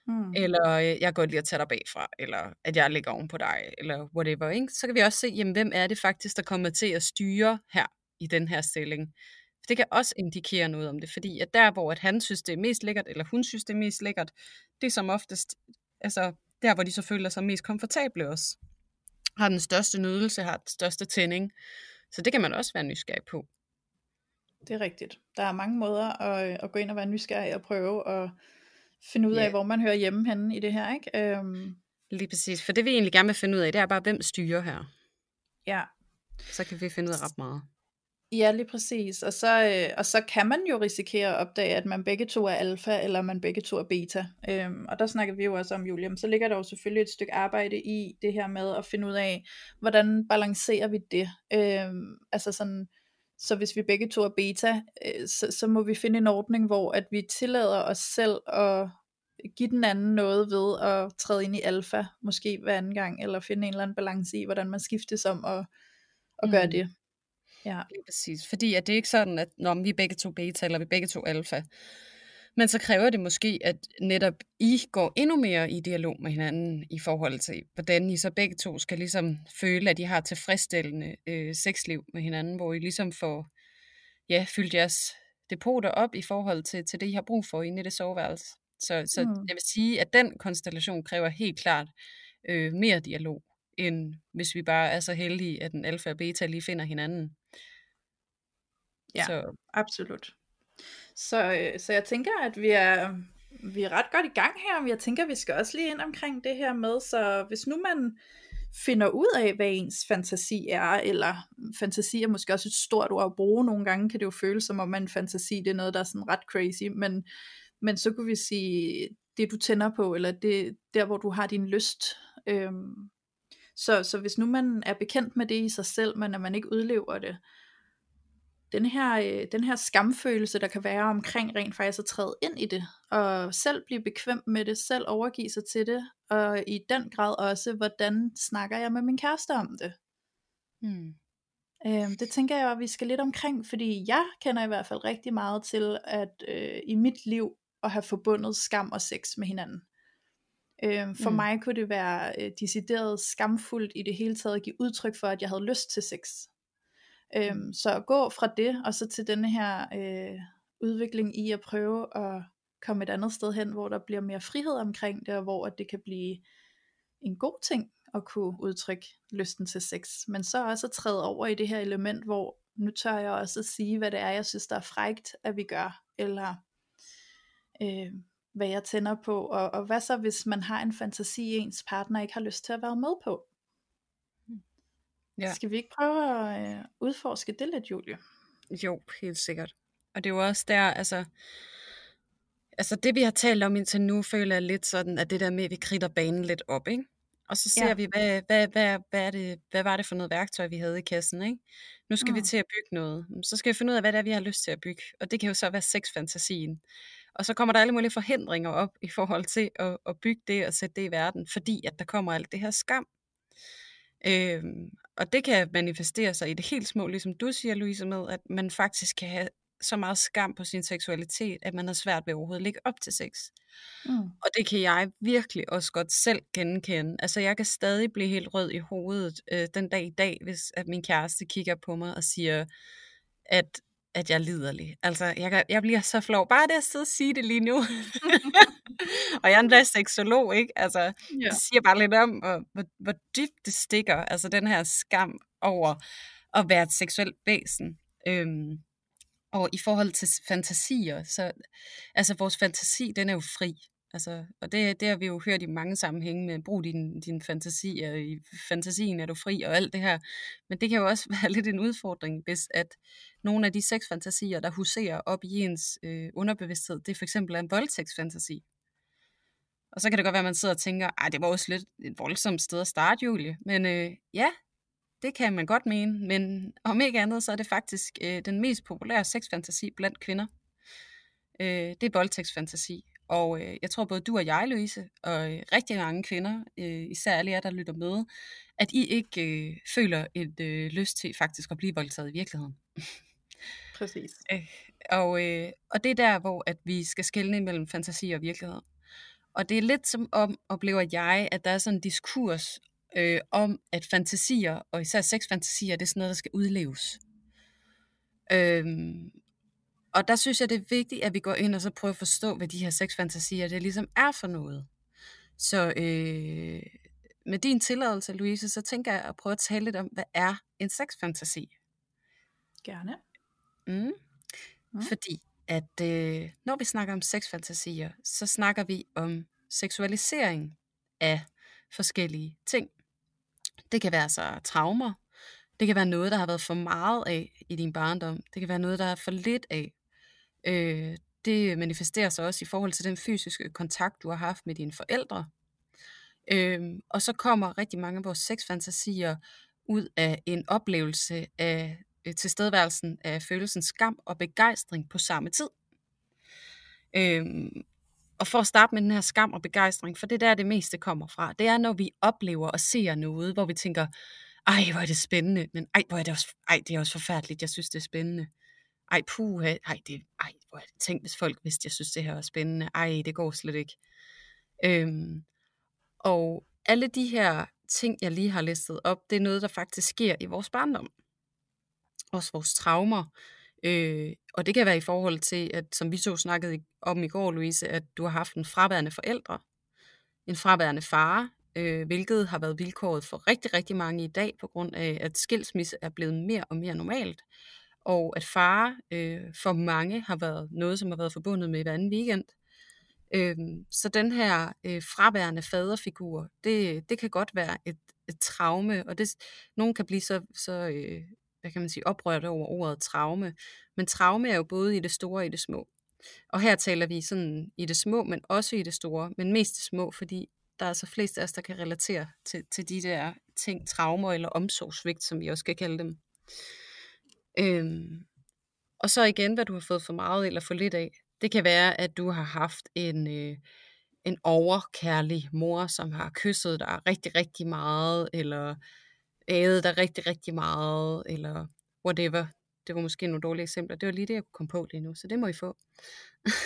Mm. Eller øh, jeg kan godt lide at tage dig bagfra, eller at jeg ligger oven på dig, eller whatever. Ikke? Så kan vi også se, jamen, hvem er det faktisk, der kommer til at styre her i den her stilling. For det kan også indikere noget om det, fordi at der, hvor at han synes, det er mest lækkert, eller hun synes, det er mest lækkert, det er som oftest altså, der, hvor de så føler sig mest komfortable også. har den største nydelse, har den største tænding. Så det kan man også være nysgerrig på. Det er rigtigt. Der er mange måder at, at gå ind og være nysgerrig og prøve at finde ud af, yeah. hvor man hører hjemme henne i det her. Ikke? Øhm. Lige præcis. For det vi egentlig gerne vil finde ud af, det er bare, hvem styrer her. Ja. Så kan vi finde ud af ret meget. Ja, lige præcis. Og så, øh, og så kan man jo risikere at opdage, at man begge to er alfa, eller man begge to er beta. Øhm, og der snakker vi jo også om, Julium. Så ligger der jo selvfølgelig et stykke arbejde i det her med at finde ud af, hvordan balancerer vi det. Øhm, altså sådan, så hvis vi begge to er beta, øh, så, så må vi finde en ordning, hvor at vi tillader os selv at give den anden noget ved at træde ind i alfa, måske hver anden gang, eller finde en eller anden balance i, hvordan man skiftes om at, at gøre mm. det. Ja. Lige præcis. Fordi at det er ikke sådan, at når vi er begge to beta, eller vi er begge to alfa. Men så kræver det måske, at netop I går endnu mere i dialog med hinanden i forhold til, hvordan I så begge to skal ligesom føle, at I har tilfredsstillende øh, sexliv med hinanden, hvor I ligesom får ja, fyldt jeres depoter op i forhold til, til det, I har brug for inde i det soveværelse. Så, så mm. jeg vil sige, at den konstellation kræver helt klart øh, mere dialog, end hvis vi bare er så heldige, at den alfa og beta lige finder hinanden. Ja, så. absolut. Så, øh, så jeg tænker, at vi er, vi er ret godt i gang her, og jeg tænker, at vi skal også lige ind omkring det her med, så hvis nu man finder ud af, hvad ens fantasi er, eller fantasi er måske også et stort ord at bruge, nogle gange kan det jo føles som om, en fantasi det er noget, der er sådan ret crazy, men, men så kunne vi sige, det du tænder på, eller det der, hvor du har din lyst. Øhm, så, så hvis nu man er bekendt med det i sig selv, men at man ikke udlever det, den her, øh, den her skamfølelse, der kan være omkring rent faktisk at træde ind i det, og selv blive bekvem med det, selv overgive sig til det, og i den grad også, hvordan snakker jeg med min kæreste om det. Hmm. Øh, det tænker jeg, at vi skal lidt omkring, fordi jeg kender i hvert fald rigtig meget til, at øh, i mit liv, at have forbundet skam og sex med hinanden. Øh, for mm. mig kunne det være øh, decideret skamfuldt i det hele taget at give udtryk for, at jeg havde lyst til sex. Øhm, så at gå fra det, og så til denne her øh, udvikling i at prøve at komme et andet sted hen, hvor der bliver mere frihed omkring det, og hvor det kan blive en god ting at kunne udtrykke lysten til sex, men så også at træde over i det her element, hvor nu tør jeg også at sige, hvad det er, jeg synes, der er frægt, at vi gør, eller øh, hvad jeg tænder på, og, og hvad så, hvis man har en fantasi, ens partner ikke har lyst til at være med på? Ja. Skal vi ikke prøve at øh, udforske det lidt, Julie? Jo, helt sikkert. Og det er jo også der, altså, altså det vi har talt om indtil nu, føler jeg lidt sådan, at det der med, at vi kridter banen lidt op, ikke? Og så ser ja. vi, hvad, hvad, hvad, hvad, er det, hvad var det for noget værktøj, vi havde i kassen, ikke? Nu skal mm. vi til at bygge noget. Så skal vi finde ud af, hvad det er, vi har lyst til at bygge. Og det kan jo så være sexfantasien. Og så kommer der alle mulige forhindringer op i forhold til at, at bygge det og sætte det i verden, fordi at der kommer alt det her skam. Øhm, og det kan manifestere sig i det helt små, ligesom du siger, Louise, med, at man faktisk kan have så meget skam på sin seksualitet, at man har svært ved overhovedet at ligge op til sex. Mm. Og det kan jeg virkelig også godt selv genkende. Altså jeg kan stadig blive helt rød i hovedet øh, den dag i dag, hvis at min kæreste kigger på mig og siger, at at jeg er liderlig. Altså, jeg, jeg bliver så flov. Bare det at sidde og sige det lige nu. og jeg er endda seksolog, ikke? Altså, ja. det siger bare lidt om, hvor, hvor, hvor dybt det stikker. Altså, den her skam over at være et seksuelt væsen. Øhm, og i forhold til fantasier, så altså vores fantasi, den er jo fri. Altså, og det, det har vi jo hørt i mange sammenhænge med, brug din, din fantasi, og i fantasien er du fri, og alt det her. Men det kan jo også være lidt en udfordring, hvis at nogle af de seks fantasier, der huserer op i ens øh, underbevidsthed, det er for eksempel en voldtægtsfantasi. Og så kan det godt være, at man sidder og tænker, at det var også lidt et voldsomt sted at starte, Julie. Men øh, ja, det kan man godt mene, men om ikke andet, så er det faktisk øh, den mest populære sexfantasi blandt kvinder. Øh, det er voldtægtsfantasi. Og øh, jeg tror både du og jeg, Louise, og øh, rigtig mange kvinder, øh, især alle jer, der lytter med, at I ikke øh, føler et øh, lyst til faktisk at blive voldtaget i virkeligheden. Præcis. Øh, og, øh, og det er der, hvor at vi skal skelne mellem fantasi og virkelighed. Og det er lidt som om, oplever jeg, at der er sådan en diskurs øh, om, at fantasier, og især sexfantasier, det er sådan noget, der skal udleves. Øhm, og der synes jeg, det er vigtigt, at vi går ind og så prøver at forstå, hvad de her sexfantasier, det ligesom er for noget. Så øh, med din tilladelse, Louise, så tænker jeg at prøve at tale lidt om, hvad er en sexfantasi? Gerne. Mm. Mm. Fordi at øh, når vi snakker om sexfantasier, så snakker vi om seksualisering af forskellige ting. Det kan være så traumer, det kan være noget, der har været for meget af i din barndom, det kan være noget, der er for lidt af. Øh, det manifesterer sig også i forhold til den fysiske kontakt, du har haft med dine forældre. Øhm, og så kommer rigtig mange af vores sexfantasier ud af en oplevelse af øh, tilstedeværelsen af følelsen skam og begejstring på samme tid. Øhm, og for at starte med den her skam og begejstring, for det er der, det meste kommer fra, det er, når vi oplever og ser noget, hvor vi tænker, ej, hvor er det spændende, men ej, hvor er det også, ej, det er også forfærdeligt, jeg synes, det er spændende. Ej, puh, ej, det, ej, hvor er det, tænk, hvis folk vidste, jeg synes, det her er spændende. Ej, det går slet ikke. Øhm, og alle de her ting, jeg lige har listet op, det er noget, der faktisk sker i vores barndom. Også vores traumer. Øh, og det kan være i forhold til, at som vi så snakkede om i går, Louise, at du har haft en fraværende forældre, en fraværende far, øh, hvilket har været vilkåret for rigtig, rigtig mange i dag, på grund af, at skilsmisse er blevet mere og mere normalt, og at far øh, for mange har været noget, som har været forbundet med hver anden weekend. Øh, så den her øh, fraværende faderfigur, det, det kan godt være et, et traume, og det, nogen kan blive så, så øh, hvad kan man sige, oprørt over ordet traume, men traume er jo både i det store og i det små. Og her taler vi sådan i det små, men også i det store, men mest det små, fordi der er så flest af os, der kan relatere til, til de der ting, traumer eller omsorgsvigt, som vi også kan kalde dem. Øhm, og så igen, hvad du har fået for meget eller for lidt af. Det kan være, at du har haft en, øh, en overkærlig mor, som har kysset dig rigtig, rigtig meget, eller ædet dig rigtig, rigtig meget, eller whatever. Det var måske nogle dårlige eksempler. Det var lige det, jeg kunne komme på lige nu, så det må I få.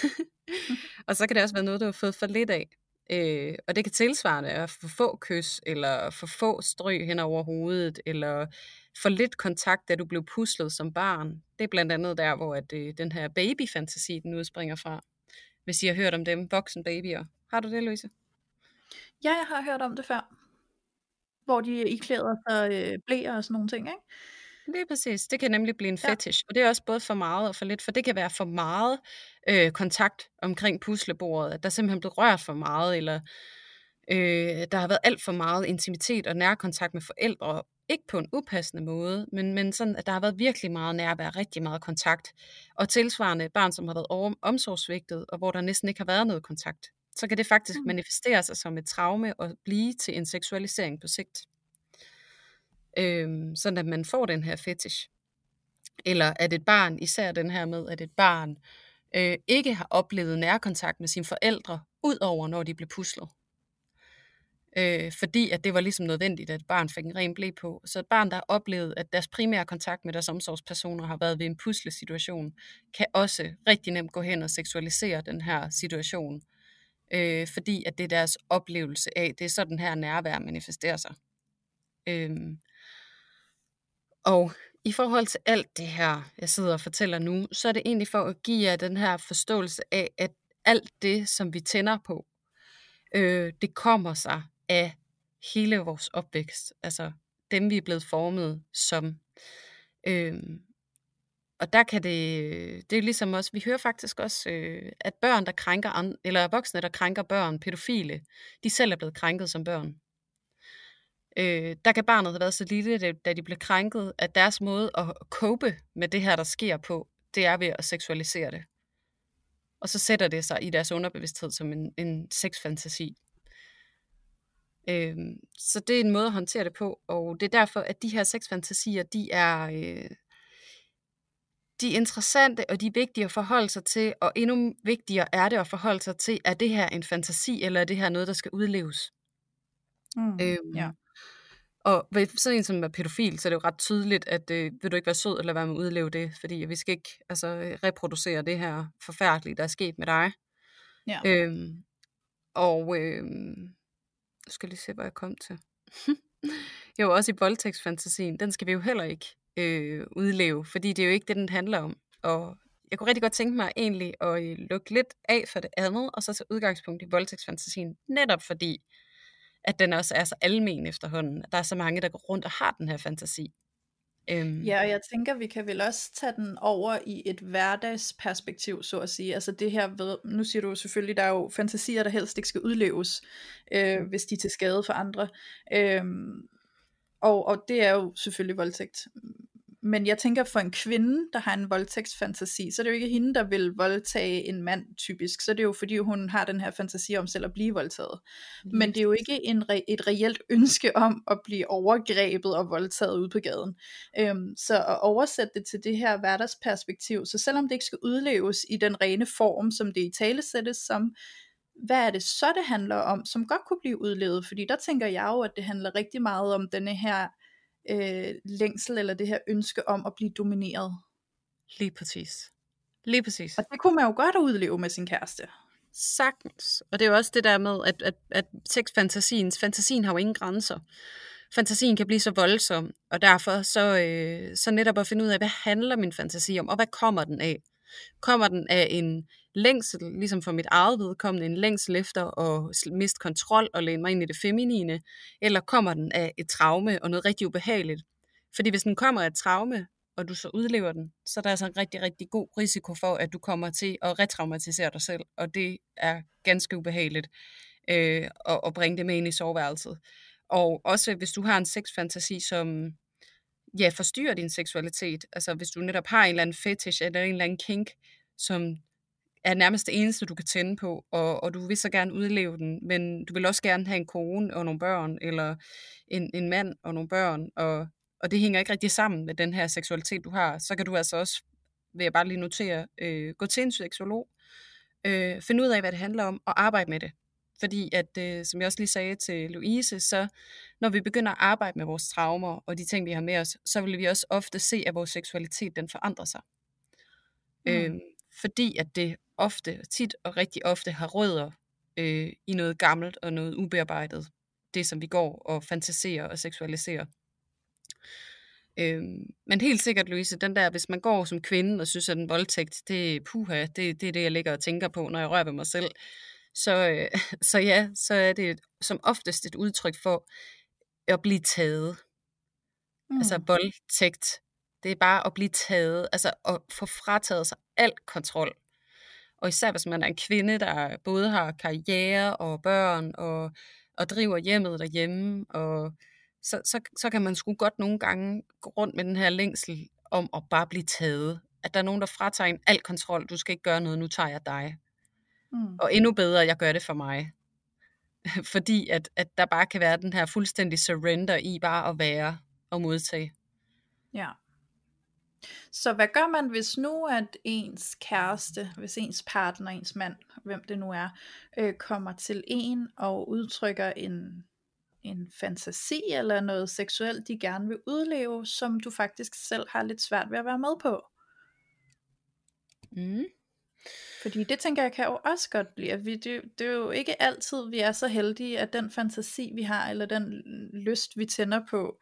og så kan det også være noget, du har fået for lidt af. Øh, og det kan tilsvarende være for få kys, eller for få stryg hen over hovedet, eller for lidt kontakt, da du blev puslet som barn. Det er blandt andet der, hvor at, øh, den her babyfantasi, den udspringer fra. Hvis I har hørt om dem, voksen babyer. Har du det, Louise? Ja, jeg har hørt om det før. Hvor de iklæder sig øh, blæer og sådan nogle ting, ikke? Lige præcis. Det kan nemlig blive en fetish. Ja. Og det er også både for meget og for lidt, for det kan være for meget øh, kontakt omkring puslebordet, at der simpelthen blevet rørt for meget, eller øh, der har været alt for meget intimitet og nærkontakt med forældre, ikke på en upassende måde, men, men sådan, at der har været virkelig meget nærvær, rigtig meget kontakt. Og tilsvarende et barn, som har været omsorgsvigtet, og hvor der næsten ikke har været noget kontakt, så kan det faktisk mm. manifestere sig som et traume og blive til en seksualisering på sigt. Øhm, sådan at man får den her fetish. Eller at et barn, især den her med, at et barn øh, ikke har oplevet nærkontakt med sine forældre, udover når de blev puslet. Øh, fordi at det var ligesom nødvendigt, at et barn fik en ren blæ på. Så et barn, der har oplevet, at deres primære kontakt med deres omsorgspersoner har været ved en puslesituation, kan også rigtig nemt gå hen og seksualisere den her situation. Øh, fordi at det er deres oplevelse af, det er sådan her nærvær manifesterer sig. Øh, og i forhold til alt det her, jeg sidder og fortæller nu, så er det egentlig for at give jer den her forståelse af, at alt det, som vi tænder på, øh, det kommer sig af hele vores opvækst. Altså dem, vi er blevet formet som. Øh, og der kan det, det er ligesom også, vi hører faktisk også, øh, at børn, der krænker, eller voksne, der krænker børn, pædofile, de selv er blevet krænket som børn. Øh, der kan barnet have været så lille, da de blev krænket, at deres måde at cope med det her, der sker på, det er ved at seksualisere det. Og så sætter det sig i deres underbevidsthed som en, en sexfantasi. Øh, så det er en måde at håndtere det på, og det er derfor, at de her sexfantasier, de er, øh, de er interessante, og de er vigtige at forholde sig til, og endnu vigtigere er det at forholde sig til, er det her en fantasi, eller er det her noget, der skal udleves? Mm, øhm, ja. Og ved sådan en som er pædofil, så er det jo ret tydeligt, at øh, vil du ikke være sød eller være med at udleve det, fordi vi skal ikke altså, reproducere det her forfærdelige, der er sket med dig. Ja. Øhm, og øh, nu skal lige se, hvor jeg kom til. jo, også i voldtægtsfantasien, den skal vi jo heller ikke øh, udleve, fordi det er jo ikke det, den handler om. Og jeg kunne rigtig godt tænke mig egentlig at øh, lukke lidt af for det andet, og så tage udgangspunkt i voldtægtsfantasien, netop fordi, at den også er så almen efterhånden. Der er så mange, der går rundt og har den her fantasi. Øhm. Ja, og jeg tænker, vi kan vel også tage den over i et hverdagsperspektiv, så at sige. Altså det her ved, nu siger du selvfølgelig, der er jo fantasier, der helst ikke skal udleves, øh, hvis de er til skade for andre. Øh, og, og det er jo selvfølgelig voldtægt men jeg tænker for en kvinde, der har en voldtægtsfantasi, så er det jo ikke hende, der vil voldtage en mand typisk, så er det jo fordi hun har den her fantasi om selv at blive voldtaget. Mm. Men det er jo ikke en re- et reelt ønske om at blive overgrebet og voldtaget ude på gaden. Øhm, så at oversætte det til det her hverdagsperspektiv, så selvom det ikke skal udleves i den rene form, som det i tale sættes som, hvad er det så, det handler om, som godt kunne blive udlevet? Fordi der tænker jeg jo, at det handler rigtig meget om denne her øh, længsel eller det her ønske om at blive domineret. Lige præcis. Lige præcis. Og det kunne man jo godt udleve med sin kæreste. Sagtens. Og det er jo også det der med, at, at, at sexfantasien, fantasien har jo ingen grænser. Fantasien kan blive så voldsom, og derfor så, øh, så netop at finde ud af, hvad handler min fantasi om, og hvad kommer den af? Kommer den af en længsel, ligesom for mit eget vedkommende, en længsel efter at miste kontrol og læne mig ind i det feminine, eller kommer den af et traume og noget rigtig ubehageligt? Fordi hvis den kommer af et traume, og du så udlever den, så er der altså en rigtig, rigtig god risiko for, at du kommer til at retraumatisere dig selv, og det er ganske ubehageligt øh, at, at bringe det med ind i soveværelset. Og også hvis du har en sexfantasi, som ja, forstyrrer din seksualitet, altså hvis du netop har en eller anden fetish eller en eller anden kink, som er nærmest det eneste, du kan tænde på, og, og du vil så gerne udleve den, men du vil også gerne have en kone og nogle børn, eller en, en mand og nogle børn, og, og det hænger ikke rigtig sammen med den her seksualitet, du har, så kan du altså også, vil jeg bare lige notere, øh, gå til en seksolog, øh, finde ud af, hvad det handler om, og arbejde med det. Fordi at, øh, som jeg også lige sagde til Louise, så når vi begynder at arbejde med vores traumer og de ting, vi har med os, så vil vi også ofte se, at vores seksualitet den forandrer sig. Mm. Øh, fordi at det ofte, tit og rigtig ofte har rødder øh, i noget gammelt og noget ubearbejdet. Det, som vi går og fantaserer og seksualiserer. Øh, men helt sikkert, Louise, den der, hvis man går som kvinde og synes, at en voldtægt, det er puha, det, det er det, jeg ligger og tænker på, når jeg rører ved mig selv. Så, øh, så ja, så er det som oftest et udtryk for at blive taget. Altså mm. Altså voldtægt, det er bare at blive taget, altså at få frataget sig al kontrol. Og især hvis man er en kvinde, der både har karriere og børn og, og driver hjemmet derhjemme, og så, så, så kan man sgu godt nogle gange gå rundt med den her længsel om at bare blive taget. At der er nogen, der fratager en al kontrol. Du skal ikke gøre noget, nu tager jeg dig. Mm. Og endnu bedre, jeg gør det for mig. Fordi at, at der bare kan være den her fuldstændig surrender i bare at være og modtage. Ja. Så hvad gør man, hvis nu at ens kæreste, hvis ens partner, ens mand, hvem det nu er, øh, kommer til en og udtrykker en, en fantasi eller noget seksuelt, de gerne vil udleve, som du faktisk selv har lidt svært ved at være med på? Mm. Fordi det tænker jeg kan jo også godt blive, at vi, det, det er jo ikke altid, vi er så heldige, at den fantasi, vi har, eller den lyst, vi tænder på,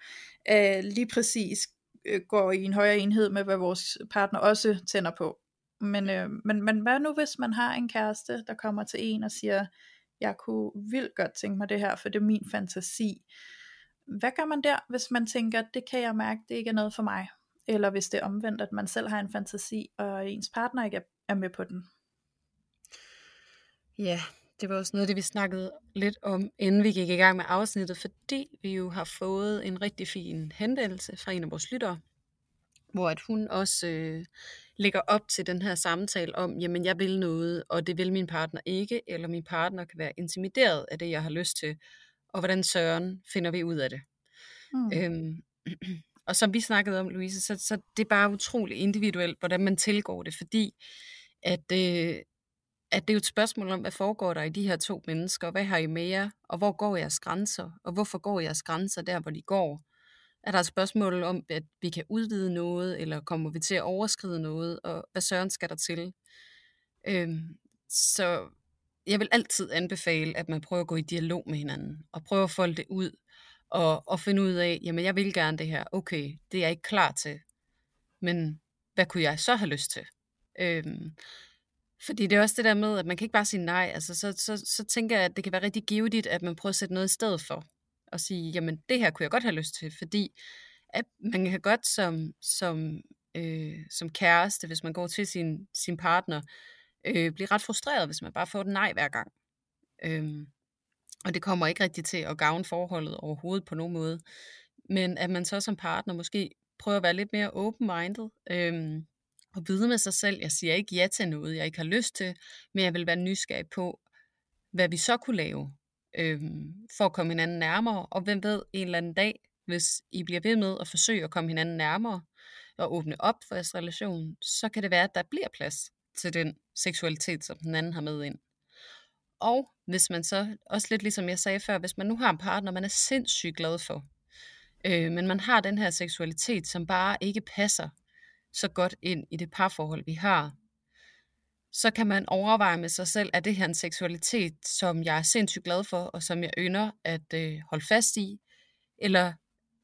øh, lige præcis øh, går i en højere enhed med, hvad vores partner også tænder på. Men, øh, men, men hvad nu, hvis man har en kæreste, der kommer til en og siger, jeg kunne vildt godt tænke mig det her, for det er min fantasi. Hvad gør man der, hvis man tænker, det kan jeg mærke, det ikke er noget for mig? Eller hvis det er omvendt, at man selv har en fantasi, og ens partner ikke er med på den? Ja, det var også noget af det, vi snakkede lidt om, inden vi gik i gang med afsnittet, fordi vi jo har fået en rigtig fin henvendelse fra en af vores lyttere, hvor at hun også øh, lægger op til den her samtale om, jamen jeg vil noget, og det vil min partner ikke, eller min partner kan være intimideret af det, jeg har lyst til, og hvordan søren finder vi ud af det. Mm. Øhm, og som vi snakkede om, Louise, så, så det er bare utroligt individuelt, hvordan man tilgår det, fordi at øh, at det er jo et spørgsmål om, hvad foregår der i de her to mennesker, hvad har I med jer, og hvor går jeres grænser, og hvorfor går jeres grænser der, hvor de går? Er der et spørgsmål om, at vi kan udvide noget, eller kommer vi til at overskride noget, og hvad søren skal der til? Øhm, så jeg vil altid anbefale, at man prøver at gå i dialog med hinanden, og prøver at folde det ud, og, og finde ud af, jamen jeg vil gerne det her, okay, det er jeg ikke klar til, men hvad kunne jeg så have lyst til? Øhm, Fordi det er også det der med, at man kan ikke bare sige nej. Altså, så, så, så tænker jeg, at det kan være rigtig givetigt, at man prøver at sætte noget i stedet for. Og sige, jamen det her kunne jeg godt have lyst til, fordi at man kan godt som, som, øh, som kæreste, hvis man går til sin, sin partner, øh, blive ret frustreret, hvis man bare får et nej hver gang. Øhm, og det kommer ikke rigtig til at gavne forholdet overhovedet på nogen måde. Men at man så som partner måske prøver at være lidt mere open-minded, øhm, og vide med sig selv, jeg siger ikke ja til noget, jeg ikke har lyst til, men jeg vil være nysgerrig på, hvad vi så kunne lave, øhm, for at komme hinanden nærmere, og hvem ved, en eller anden dag, hvis I bliver ved med at forsøge at komme hinanden nærmere, og åbne op for jeres relation, så kan det være, at der bliver plads til den seksualitet, som den anden har med ind. Og hvis man så, også lidt ligesom jeg sagde før, hvis man nu har en partner, man er sindssygt glad for, øh, men man har den her seksualitet, som bare ikke passer så godt ind i det parforhold, vi har, så kan man overveje med sig selv, at det her en seksualitet, som jeg er sindssygt glad for, og som jeg ynder at øh, holde fast i, eller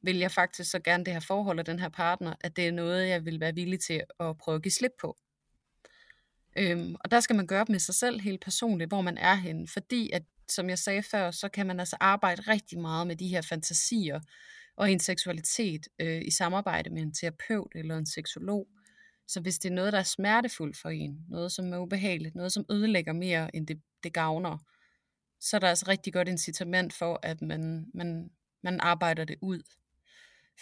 vil jeg faktisk så gerne det her forhold og den her partner, at det er noget, jeg vil være villig til at prøve at give slip på. Øhm, og der skal man gøre op med sig selv helt personligt, hvor man er henne. Fordi at, som jeg sagde før, så kan man altså arbejde rigtig meget med de her fantasier og en seksualitet øh, i samarbejde med en terapeut eller en seksolog. Så hvis det er noget, der er smertefuldt for en, noget som er ubehageligt, noget som ødelægger mere, end det, det gavner, så er der altså rigtig godt incitament for, at man, man, man arbejder det ud.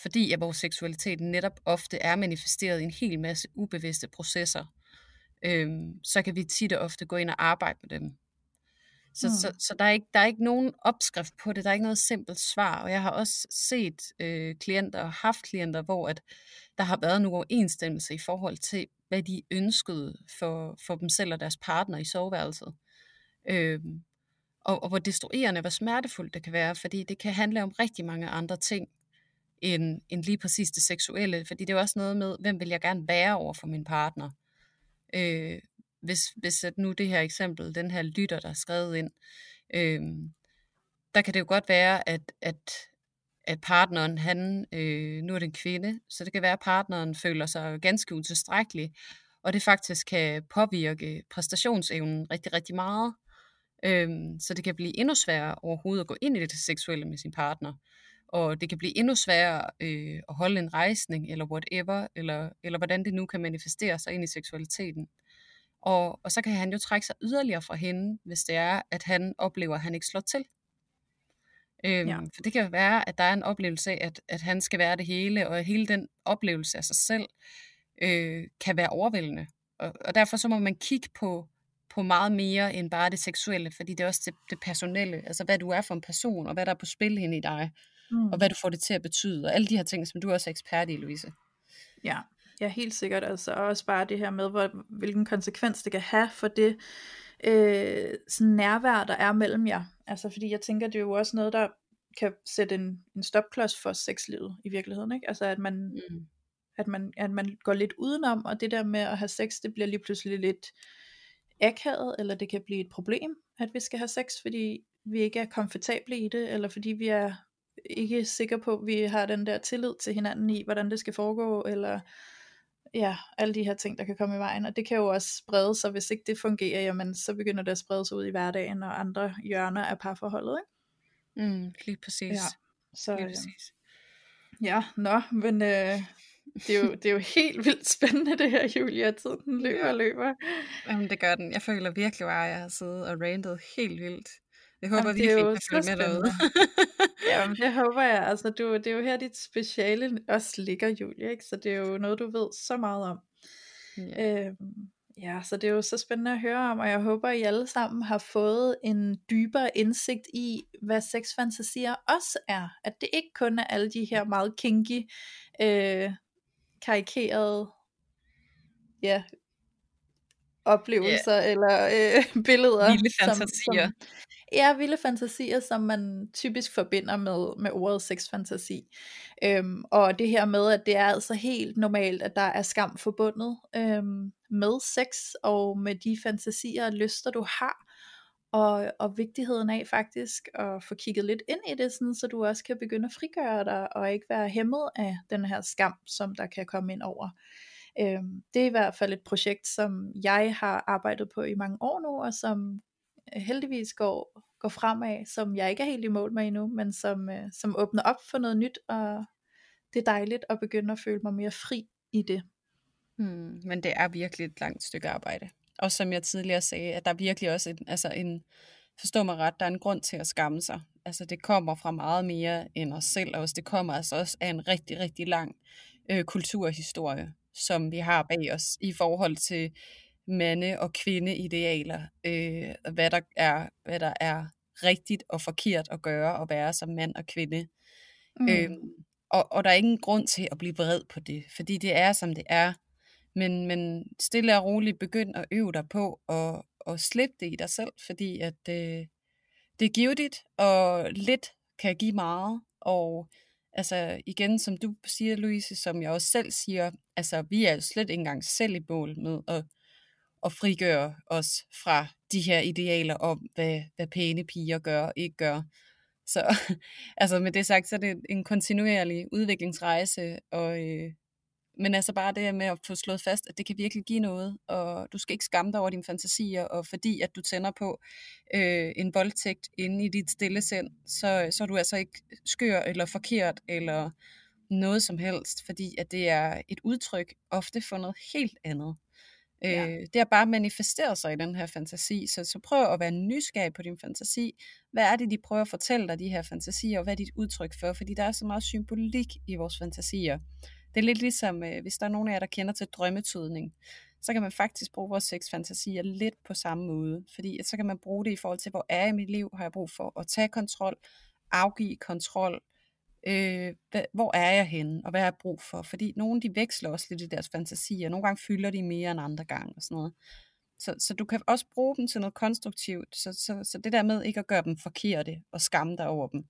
Fordi at vores seksualitet netop ofte er manifesteret i en hel masse ubevidste processer, øhm, så kan vi tit og ofte gå ind og arbejde med dem. Så, mm. så, så der, er ikke, der er ikke nogen opskrift på det, der er ikke noget simpelt svar, og jeg har også set øh, klienter og haft klienter, hvor at der har været nogle overensstemmelse i forhold til, hvad de ønskede for, for dem selv og deres partner i soveværelset. Øhm, og, og hvor destruerende, hvor smertefuldt det kan være, fordi det kan handle om rigtig mange andre ting, end, end lige præcis det seksuelle, fordi det er også noget med, hvem vil jeg gerne være over for min partner. Øh, hvis, hvis at nu det her eksempel, den her lytter, der er skrevet ind, øh, der kan det jo godt være, at, at, at partneren, han, øh, nu er det en kvinde, så det kan være, at partneren føler sig ganske utilstrækkelig, og det faktisk kan påvirke præstationsevnen rigtig, rigtig meget. Øhm, så det kan blive endnu sværere overhovedet at gå ind i det seksuelle med sin partner. Og det kan blive endnu sværere øh, at holde en rejsning, eller whatever, eller, eller hvordan det nu kan manifestere sig ind i seksualiteten. Og, og så kan han jo trække sig yderligere fra hende, hvis det er, at han oplever, at han ikke slår til. Øhm, ja. For det kan være, at der er en oplevelse af, at, at han skal være det hele, og hele den oplevelse af sig selv øh, kan være overvældende. Og, og derfor så må man kigge på, på meget mere end bare det seksuelle, fordi det er også det, det personelle, altså hvad du er for en person, og hvad der er på spil hen i dig, mm. og hvad du får det til at betyde, og alle de her ting, som du også er ekspert i, Louise. Ja, Ja, helt sikkert. Altså også bare det her med, hvor, hvilken konsekvens det kan have for det øh, sådan nærvær, der er mellem jer. Altså fordi jeg tænker, det er jo også noget, der kan sætte en, en stopklods for sexlivet i virkeligheden. Ikke? Altså at man, mm. at, man, at man går lidt udenom, og det der med at have sex, det bliver lige pludselig lidt akavet, eller det kan blive et problem, at vi skal have sex, fordi vi ikke er komfortable i det, eller fordi vi er ikke sikre på, at vi har den der tillid til hinanden i, hvordan det skal foregå, eller ja, alle de her ting, der kan komme i vejen, og det kan jo også sprede sig, hvis ikke det fungerer, jamen så begynder det at sprede sig ud i hverdagen og andre hjørner af parforholdet, ikke? Mm, lige præcis. Ja, så, lige præcis. Ja, nå, men øh, det, er jo, det er jo helt vildt spændende det her, Julia, tiden løber og løber. Jamen det gør den. Jeg føler virkelig bare, at jeg har siddet og randet helt vildt. Jeg håber Jamen, virkelig, at kan følge med derude. Jamen, det håber jeg. Altså, du, det er jo her, dit speciale også ligger, Julie, ikke? Så det er jo noget, du ved så meget om. Ja. Øhm, ja, så det er jo så spændende at høre om, og jeg håber, I alle sammen har fået en dybere indsigt i, hvad sexfantasier også er. At det ikke kun er alle de her meget kinky, øh, karikerede ja, oplevelser yeah. eller øh, billeder. Vilde fantasier. Som, som, ja, vilde fantasier, som man typisk forbinder med, med ordet sexfantasi. Øhm, og det her med, at det er altså helt normalt, at der er skam forbundet øhm, med sex, og med de fantasier og lyster, du har. Og, og vigtigheden af faktisk at få kigget lidt ind i det, sådan, så du også kan begynde at frigøre dig, og ikke være hæmmet af den her skam, som der kan komme ind over Øhm, det er i hvert fald et projekt, som jeg har arbejdet på i mange år nu, og som heldigvis går, går fremad, som jeg ikke er helt i mål med endnu, men som, øh, som åbner op for noget nyt, og det er dejligt at begynde at føle mig mere fri i det. Hmm, men det er virkelig et langt stykke arbejde. Og som jeg tidligere sagde, at der er virkelig også en, altså en, forstå mig ret, der er en grund til at skamme sig. Altså det kommer fra meget mere end os selv også. Det kommer altså også af en rigtig, rigtig lang øh, kulturhistorie, som vi har bag os i forhold til mande- og kvindeidealer. Øh, hvad, der er, hvad der er rigtigt og forkert at gøre og være som mand og kvinde. Mm. Øh, og, og der er ingen grund til at blive vred på det, fordi det er, som det er. Men, men stille og roligt begynd at øve dig på at, at slippe det i dig selv, fordi at øh, det er givetigt, og lidt kan give meget. Og altså igen, som du siger, Louise, som jeg også selv siger, altså vi er jo slet ikke engang selv i mål med at, at frigøre os fra de her idealer om, hvad, hvad pæne piger gør og ikke gør. Så altså med det sagt, så er det en kontinuerlig udviklingsrejse, og, øh, men altså bare det med at få slået fast, at det kan virkelig give noget, og du skal ikke skamme dig over dine fantasier, og fordi at du tænder på øh, en voldtægt inde i dit stille sind, så, så er du altså ikke skør eller forkert eller noget som helst, fordi at det er et udtryk ofte for noget helt andet. Ja. Øh, det har bare manifesteret sig i den her fantasi, så, så prøv at være nysgerrig på din fantasi. Hvad er det, de prøver at fortælle dig, de her fantasier, og hvad er dit udtryk for? Fordi der er så meget symbolik i vores fantasier. Det er lidt ligesom, øh, hvis der er nogen af jer, der kender til drømmetydning, så kan man faktisk bruge vores sexfantasier lidt på samme måde. Fordi så kan man bruge det i forhold til, hvor er jeg i mit liv, har jeg brug for at tage kontrol, afgive kontrol, øh, hvad, hvor er jeg henne, og hvad har jeg brug for? Fordi nogle de veksler også lidt i deres fantasier, nogle gange fylder de mere end andre gange og sådan noget. Så, så du kan også bruge dem til noget konstruktivt, så, så, så det der med ikke at gøre dem forkerte og skamme dig over dem,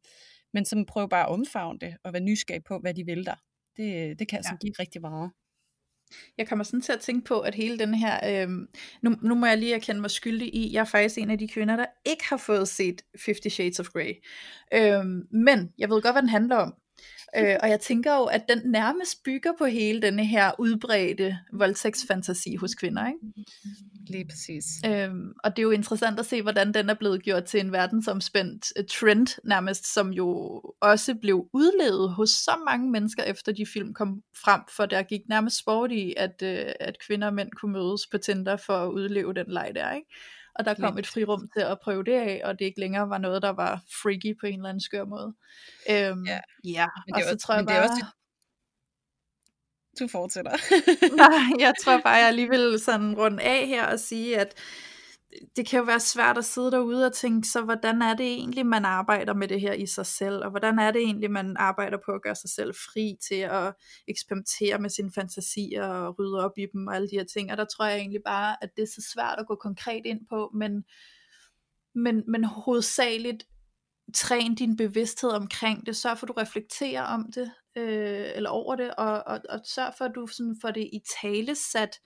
men så prøv bare at omfavne det og være nysgerrig på, hvad de vil der. Det, det kan altså ja. give rigtig meget. Jeg kommer sådan til at tænke på, at hele den her, øh, nu, nu må jeg lige erkende mig skyldig i, jeg er faktisk en af de kvinder, der ikke har fået set Fifty Shades of Grey. Øh, men jeg ved godt, hvad den handler om. Øh, og jeg tænker jo, at den nærmest bygger på hele denne her udbredte voldtægtsfantasi hos kvinder. Ikke? Lige præcis. Øhm, og det er jo interessant at se, hvordan den er blevet gjort til en verdensomspændt uh, trend nærmest, som jo også blev udlevet hos så mange mennesker, efter de film kom frem, for der gik nærmest sport i, at, uh, at kvinder og mænd kunne mødes på Tinder for at udleve den leg der. Ikke? Og der kom et frirum til at prøve det af, og det ikke længere var noget, der var freaky på en eller anden skør måde. Øhm, ja, ja. og så tror jeg bare... Også... Du fortsætter. Nej, jeg tror bare, jeg alligevel sådan rundt af her og sige, at det kan jo være svært at sidde derude og tænke, så hvordan er det egentlig, man arbejder med det her i sig selv, og hvordan er det egentlig, man arbejder på at gøre sig selv fri til at eksperimentere med sine fantasier og rydde op i dem og alle de her ting, og der tror jeg egentlig bare, at det er så svært at gå konkret ind på, men, men, men hovedsageligt træn din bevidsthed omkring det, sørg for at du reflekterer om det, øh, eller over det, og, og, og sørg for at du sådan får det i tale sat,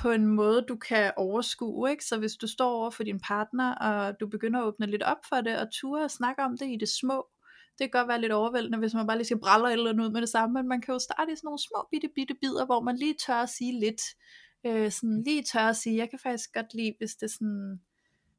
på en måde, du kan overskue. Ikke? Så hvis du står over for din partner, og du begynder at åbne lidt op for det, og ture og snakke om det i det små, det kan godt være lidt overvældende, hvis man bare lige skal brælle eller noget med det samme, men man kan jo starte i sådan nogle små bitte bitte bidder, hvor man lige tør at sige lidt, øh, sådan lige tør at sige, jeg kan faktisk godt lide, hvis det sådan,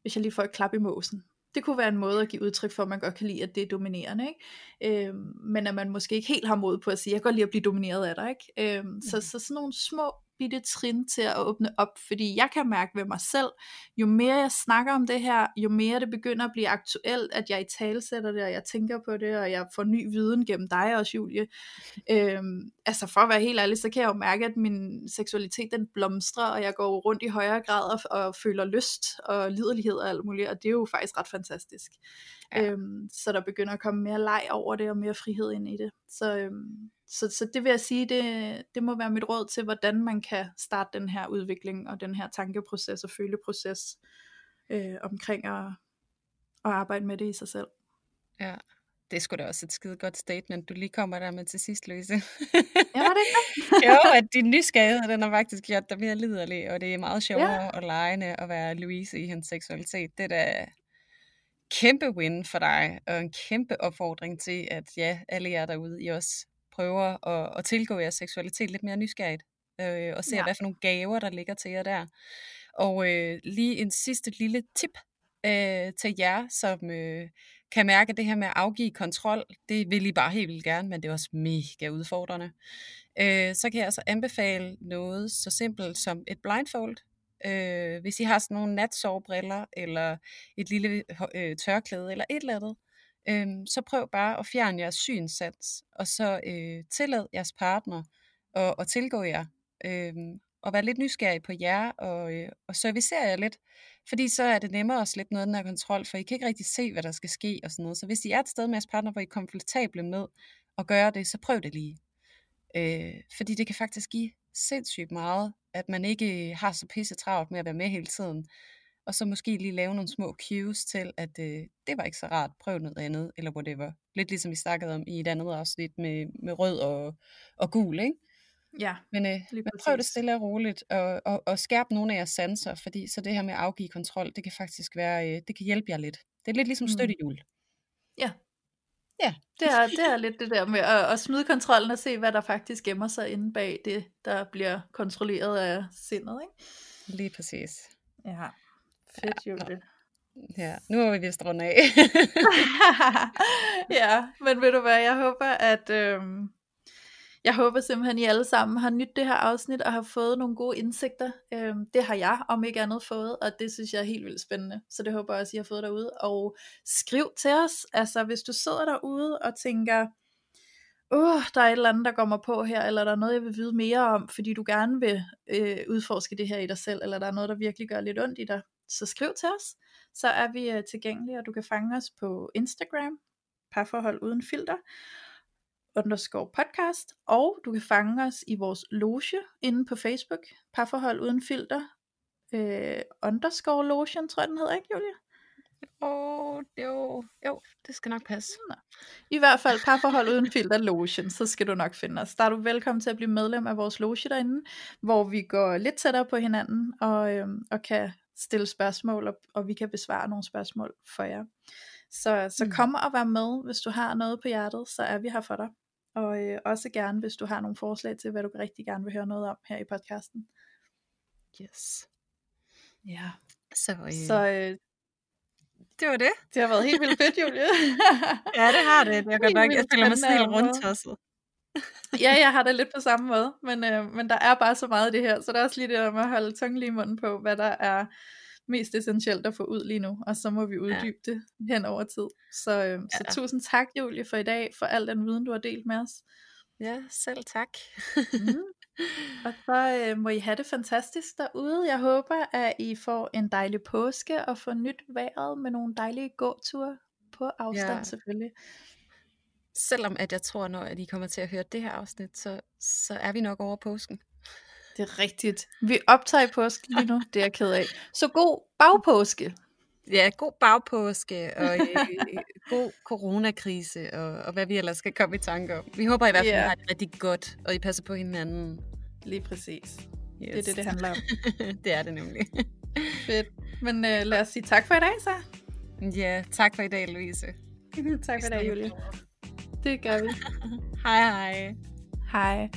hvis jeg lige får et klap i måsen. Det kunne være en måde at give udtryk for, at man godt kan lide, at det er dominerende, ikke? Øh, men at man måske ikke helt har mod på at sige, jeg kan godt lide at blive domineret af dig, ikke? Øh, mm. så, så sådan nogle små bitte trin til at åbne op, fordi jeg kan mærke ved mig selv, jo mere jeg snakker om det her, jo mere det begynder at blive aktuelt, at jeg i talsætter det, og jeg tænker på det, og jeg får ny viden gennem dig også, Julie. Øhm, altså for at være helt ærlig, så kan jeg jo mærke, at min seksualitet den blomstrer, og jeg går rundt i højere grad og, og føler lyst og liderlighed og alt muligt, og det er jo faktisk ret fantastisk. Ja. Øhm, så der begynder at komme mere leg over det, og mere frihed ind i det. Så, øhm, så, så det vil jeg sige, det, det må være mit råd til, hvordan man kan starte den her udvikling, og den her tankeproces og føleproces, øh, omkring at, at arbejde med det i sig selv. Ja, det sgu da også et skide godt statement, du lige kommer der med til sidst, Louise. ja, var det ikke Jo, at din nysgerrighed, den har faktisk gjort dig mere liderlig, og det er meget sjovere ja. og lejende at være Louise i hendes seksualitet. Det er da kæmpe win for dig, og en kæmpe opfordring til, at ja, alle jer derude, I også prøver at, at tilgå jeres seksualitet lidt mere nysgerrigt. øh, og ser, Ja. hvad for nogle gaver, der ligger til jer der. Og øh, lige en sidste lille tip øh, til jer, som øh, kan mærke at det her med at afgive kontrol. Det vil I bare helt vildt gerne, men det er også mega udfordrende. Øh, så kan jeg altså anbefale noget så simpelt som et blindfold. Øh, hvis I har sådan nogle natsovebriller, eller et lille øh, tørklæde, eller et eller andet, øh, øhm, så prøv bare at fjerne jeres synsats, og så øh, tillad jeres partner at, at tilgå jer, øh, og være lidt nysgerrig på jer, og, øh, og servicere jer lidt, fordi så er det nemmere at slippe noget af den her kontrol, for I kan ikke rigtig se, hvad der skal ske, og sådan noget. Så hvis I er et sted med jeres partner, hvor I er komfortable med at gøre det, så prøv det lige. Øh, fordi det kan faktisk give sindssygt meget, at man ikke øh, har så pisse travlt med at være med hele tiden. Og så måske lige lave nogle små cues til, at øh, det var ikke så rart, prøv noget andet, eller whatever. Lidt ligesom vi snakkede om i et andet afsnit med, med rød og, og gul, ikke? Ja, Men, øh, men prøv det stille og roligt, og, og, og skærp nogle af jeres sanser, fordi så det her med at afgive kontrol, det kan faktisk være, øh, det kan hjælpe jer lidt. Det er lidt ligesom Mm. støttehjul. Ja. Ja. Det er, det er lidt det der med at, at smide kontrollen og se, hvad der faktisk gemmer sig inde bag det, der bliver kontrolleret af sindet, ikke? Lige præcis. Ja. Fedt, Julie. Ja, nu er vi vist rundt af. ja, men ved du hvad, jeg håber, at øhm, jeg håber simpelthen, I alle sammen har nydt det her afsnit og har fået nogle gode indsigter. Øhm, det har jeg om ikke andet fået, og det synes jeg er helt vildt spændende. Så det håber jeg også, I har fået derude. Og skriv til os, altså hvis du sidder derude og tænker, uh, der er et eller andet, der går mig på her, eller der er noget, jeg vil vide mere om, fordi du gerne vil øh, udforske det her i dig selv, eller der er noget, der virkelig gør lidt ondt i dig, så skriv til os. Så er vi øh, tilgængelige, og du kan fange os på Instagram, parforhold uden filter, underscore podcast, og du kan fange os i vores loge inde på Facebook, parforhold uden filter, øh, underscore lotion, tror jeg den hedder, ikke Julia? Åh, oh, jo, jo, det skal nok passe. I hvert fald parforhold uden filter lotion, så skal du nok finde os. Der er du velkommen til at blive medlem af vores loge derinde, hvor vi går lidt tættere på hinanden, og, øhm, og kan stille spørgsmål, og, og vi kan besvare nogle spørgsmål for jer. Så, så Mm. kom og vær med, hvis du har noget på hjertet, så er vi her for dig. Og øh, også gerne, hvis du har nogle forslag til, hvad du rigtig gerne vil høre noget om her i podcasten. Yes. Ja. Så, øh, Så øh, det var det. det har været helt vildt fedt, Julie. Ja, det har det. Jeg, godt nok, jeg føler mig sådan helt rundt tosset. Ja, jeg har det lidt på samme måde, men, øh, men der er bare så meget i det her, så der er også lige det der med at holde tungen lige i munden på, hvad der er mest essentielt at få ud lige nu, og så må vi uddybe ja. det hen over tid. Så, øh, så Ja. tusind tak, Julie, for i dag, for al den viden, du har delt med os. Ja, selv tak. Mm. Og så øh, må I have det fantastisk derude. Jeg håber, at I får en dejlig påske, og får nyt vejret med nogle dejlige gåture på afstand Ja. selvfølgelig. Selvom at jeg tror, når at I kommer til at høre det her afsnit, så, så er vi nok over påsken. Det er rigtigt. Vi optager i påsken lige nu, det er jeg ked af. Så god bagpåske. Ja, god bagpåske og øh, god coronakrise og, og hvad vi ellers skal komme i tanke om. Vi håber i hvert fald, Ja. at I har det rigtig godt, og I passer på hinanden. Lige præcis. Yes. Det er det, det handler om. det er det nemlig. Fedt. Men øh, lad os sige tak for i dag, så. ja, tak for i dag, Louise. tak for i dag, Julie. Det gør vi. Hej hej. Hej.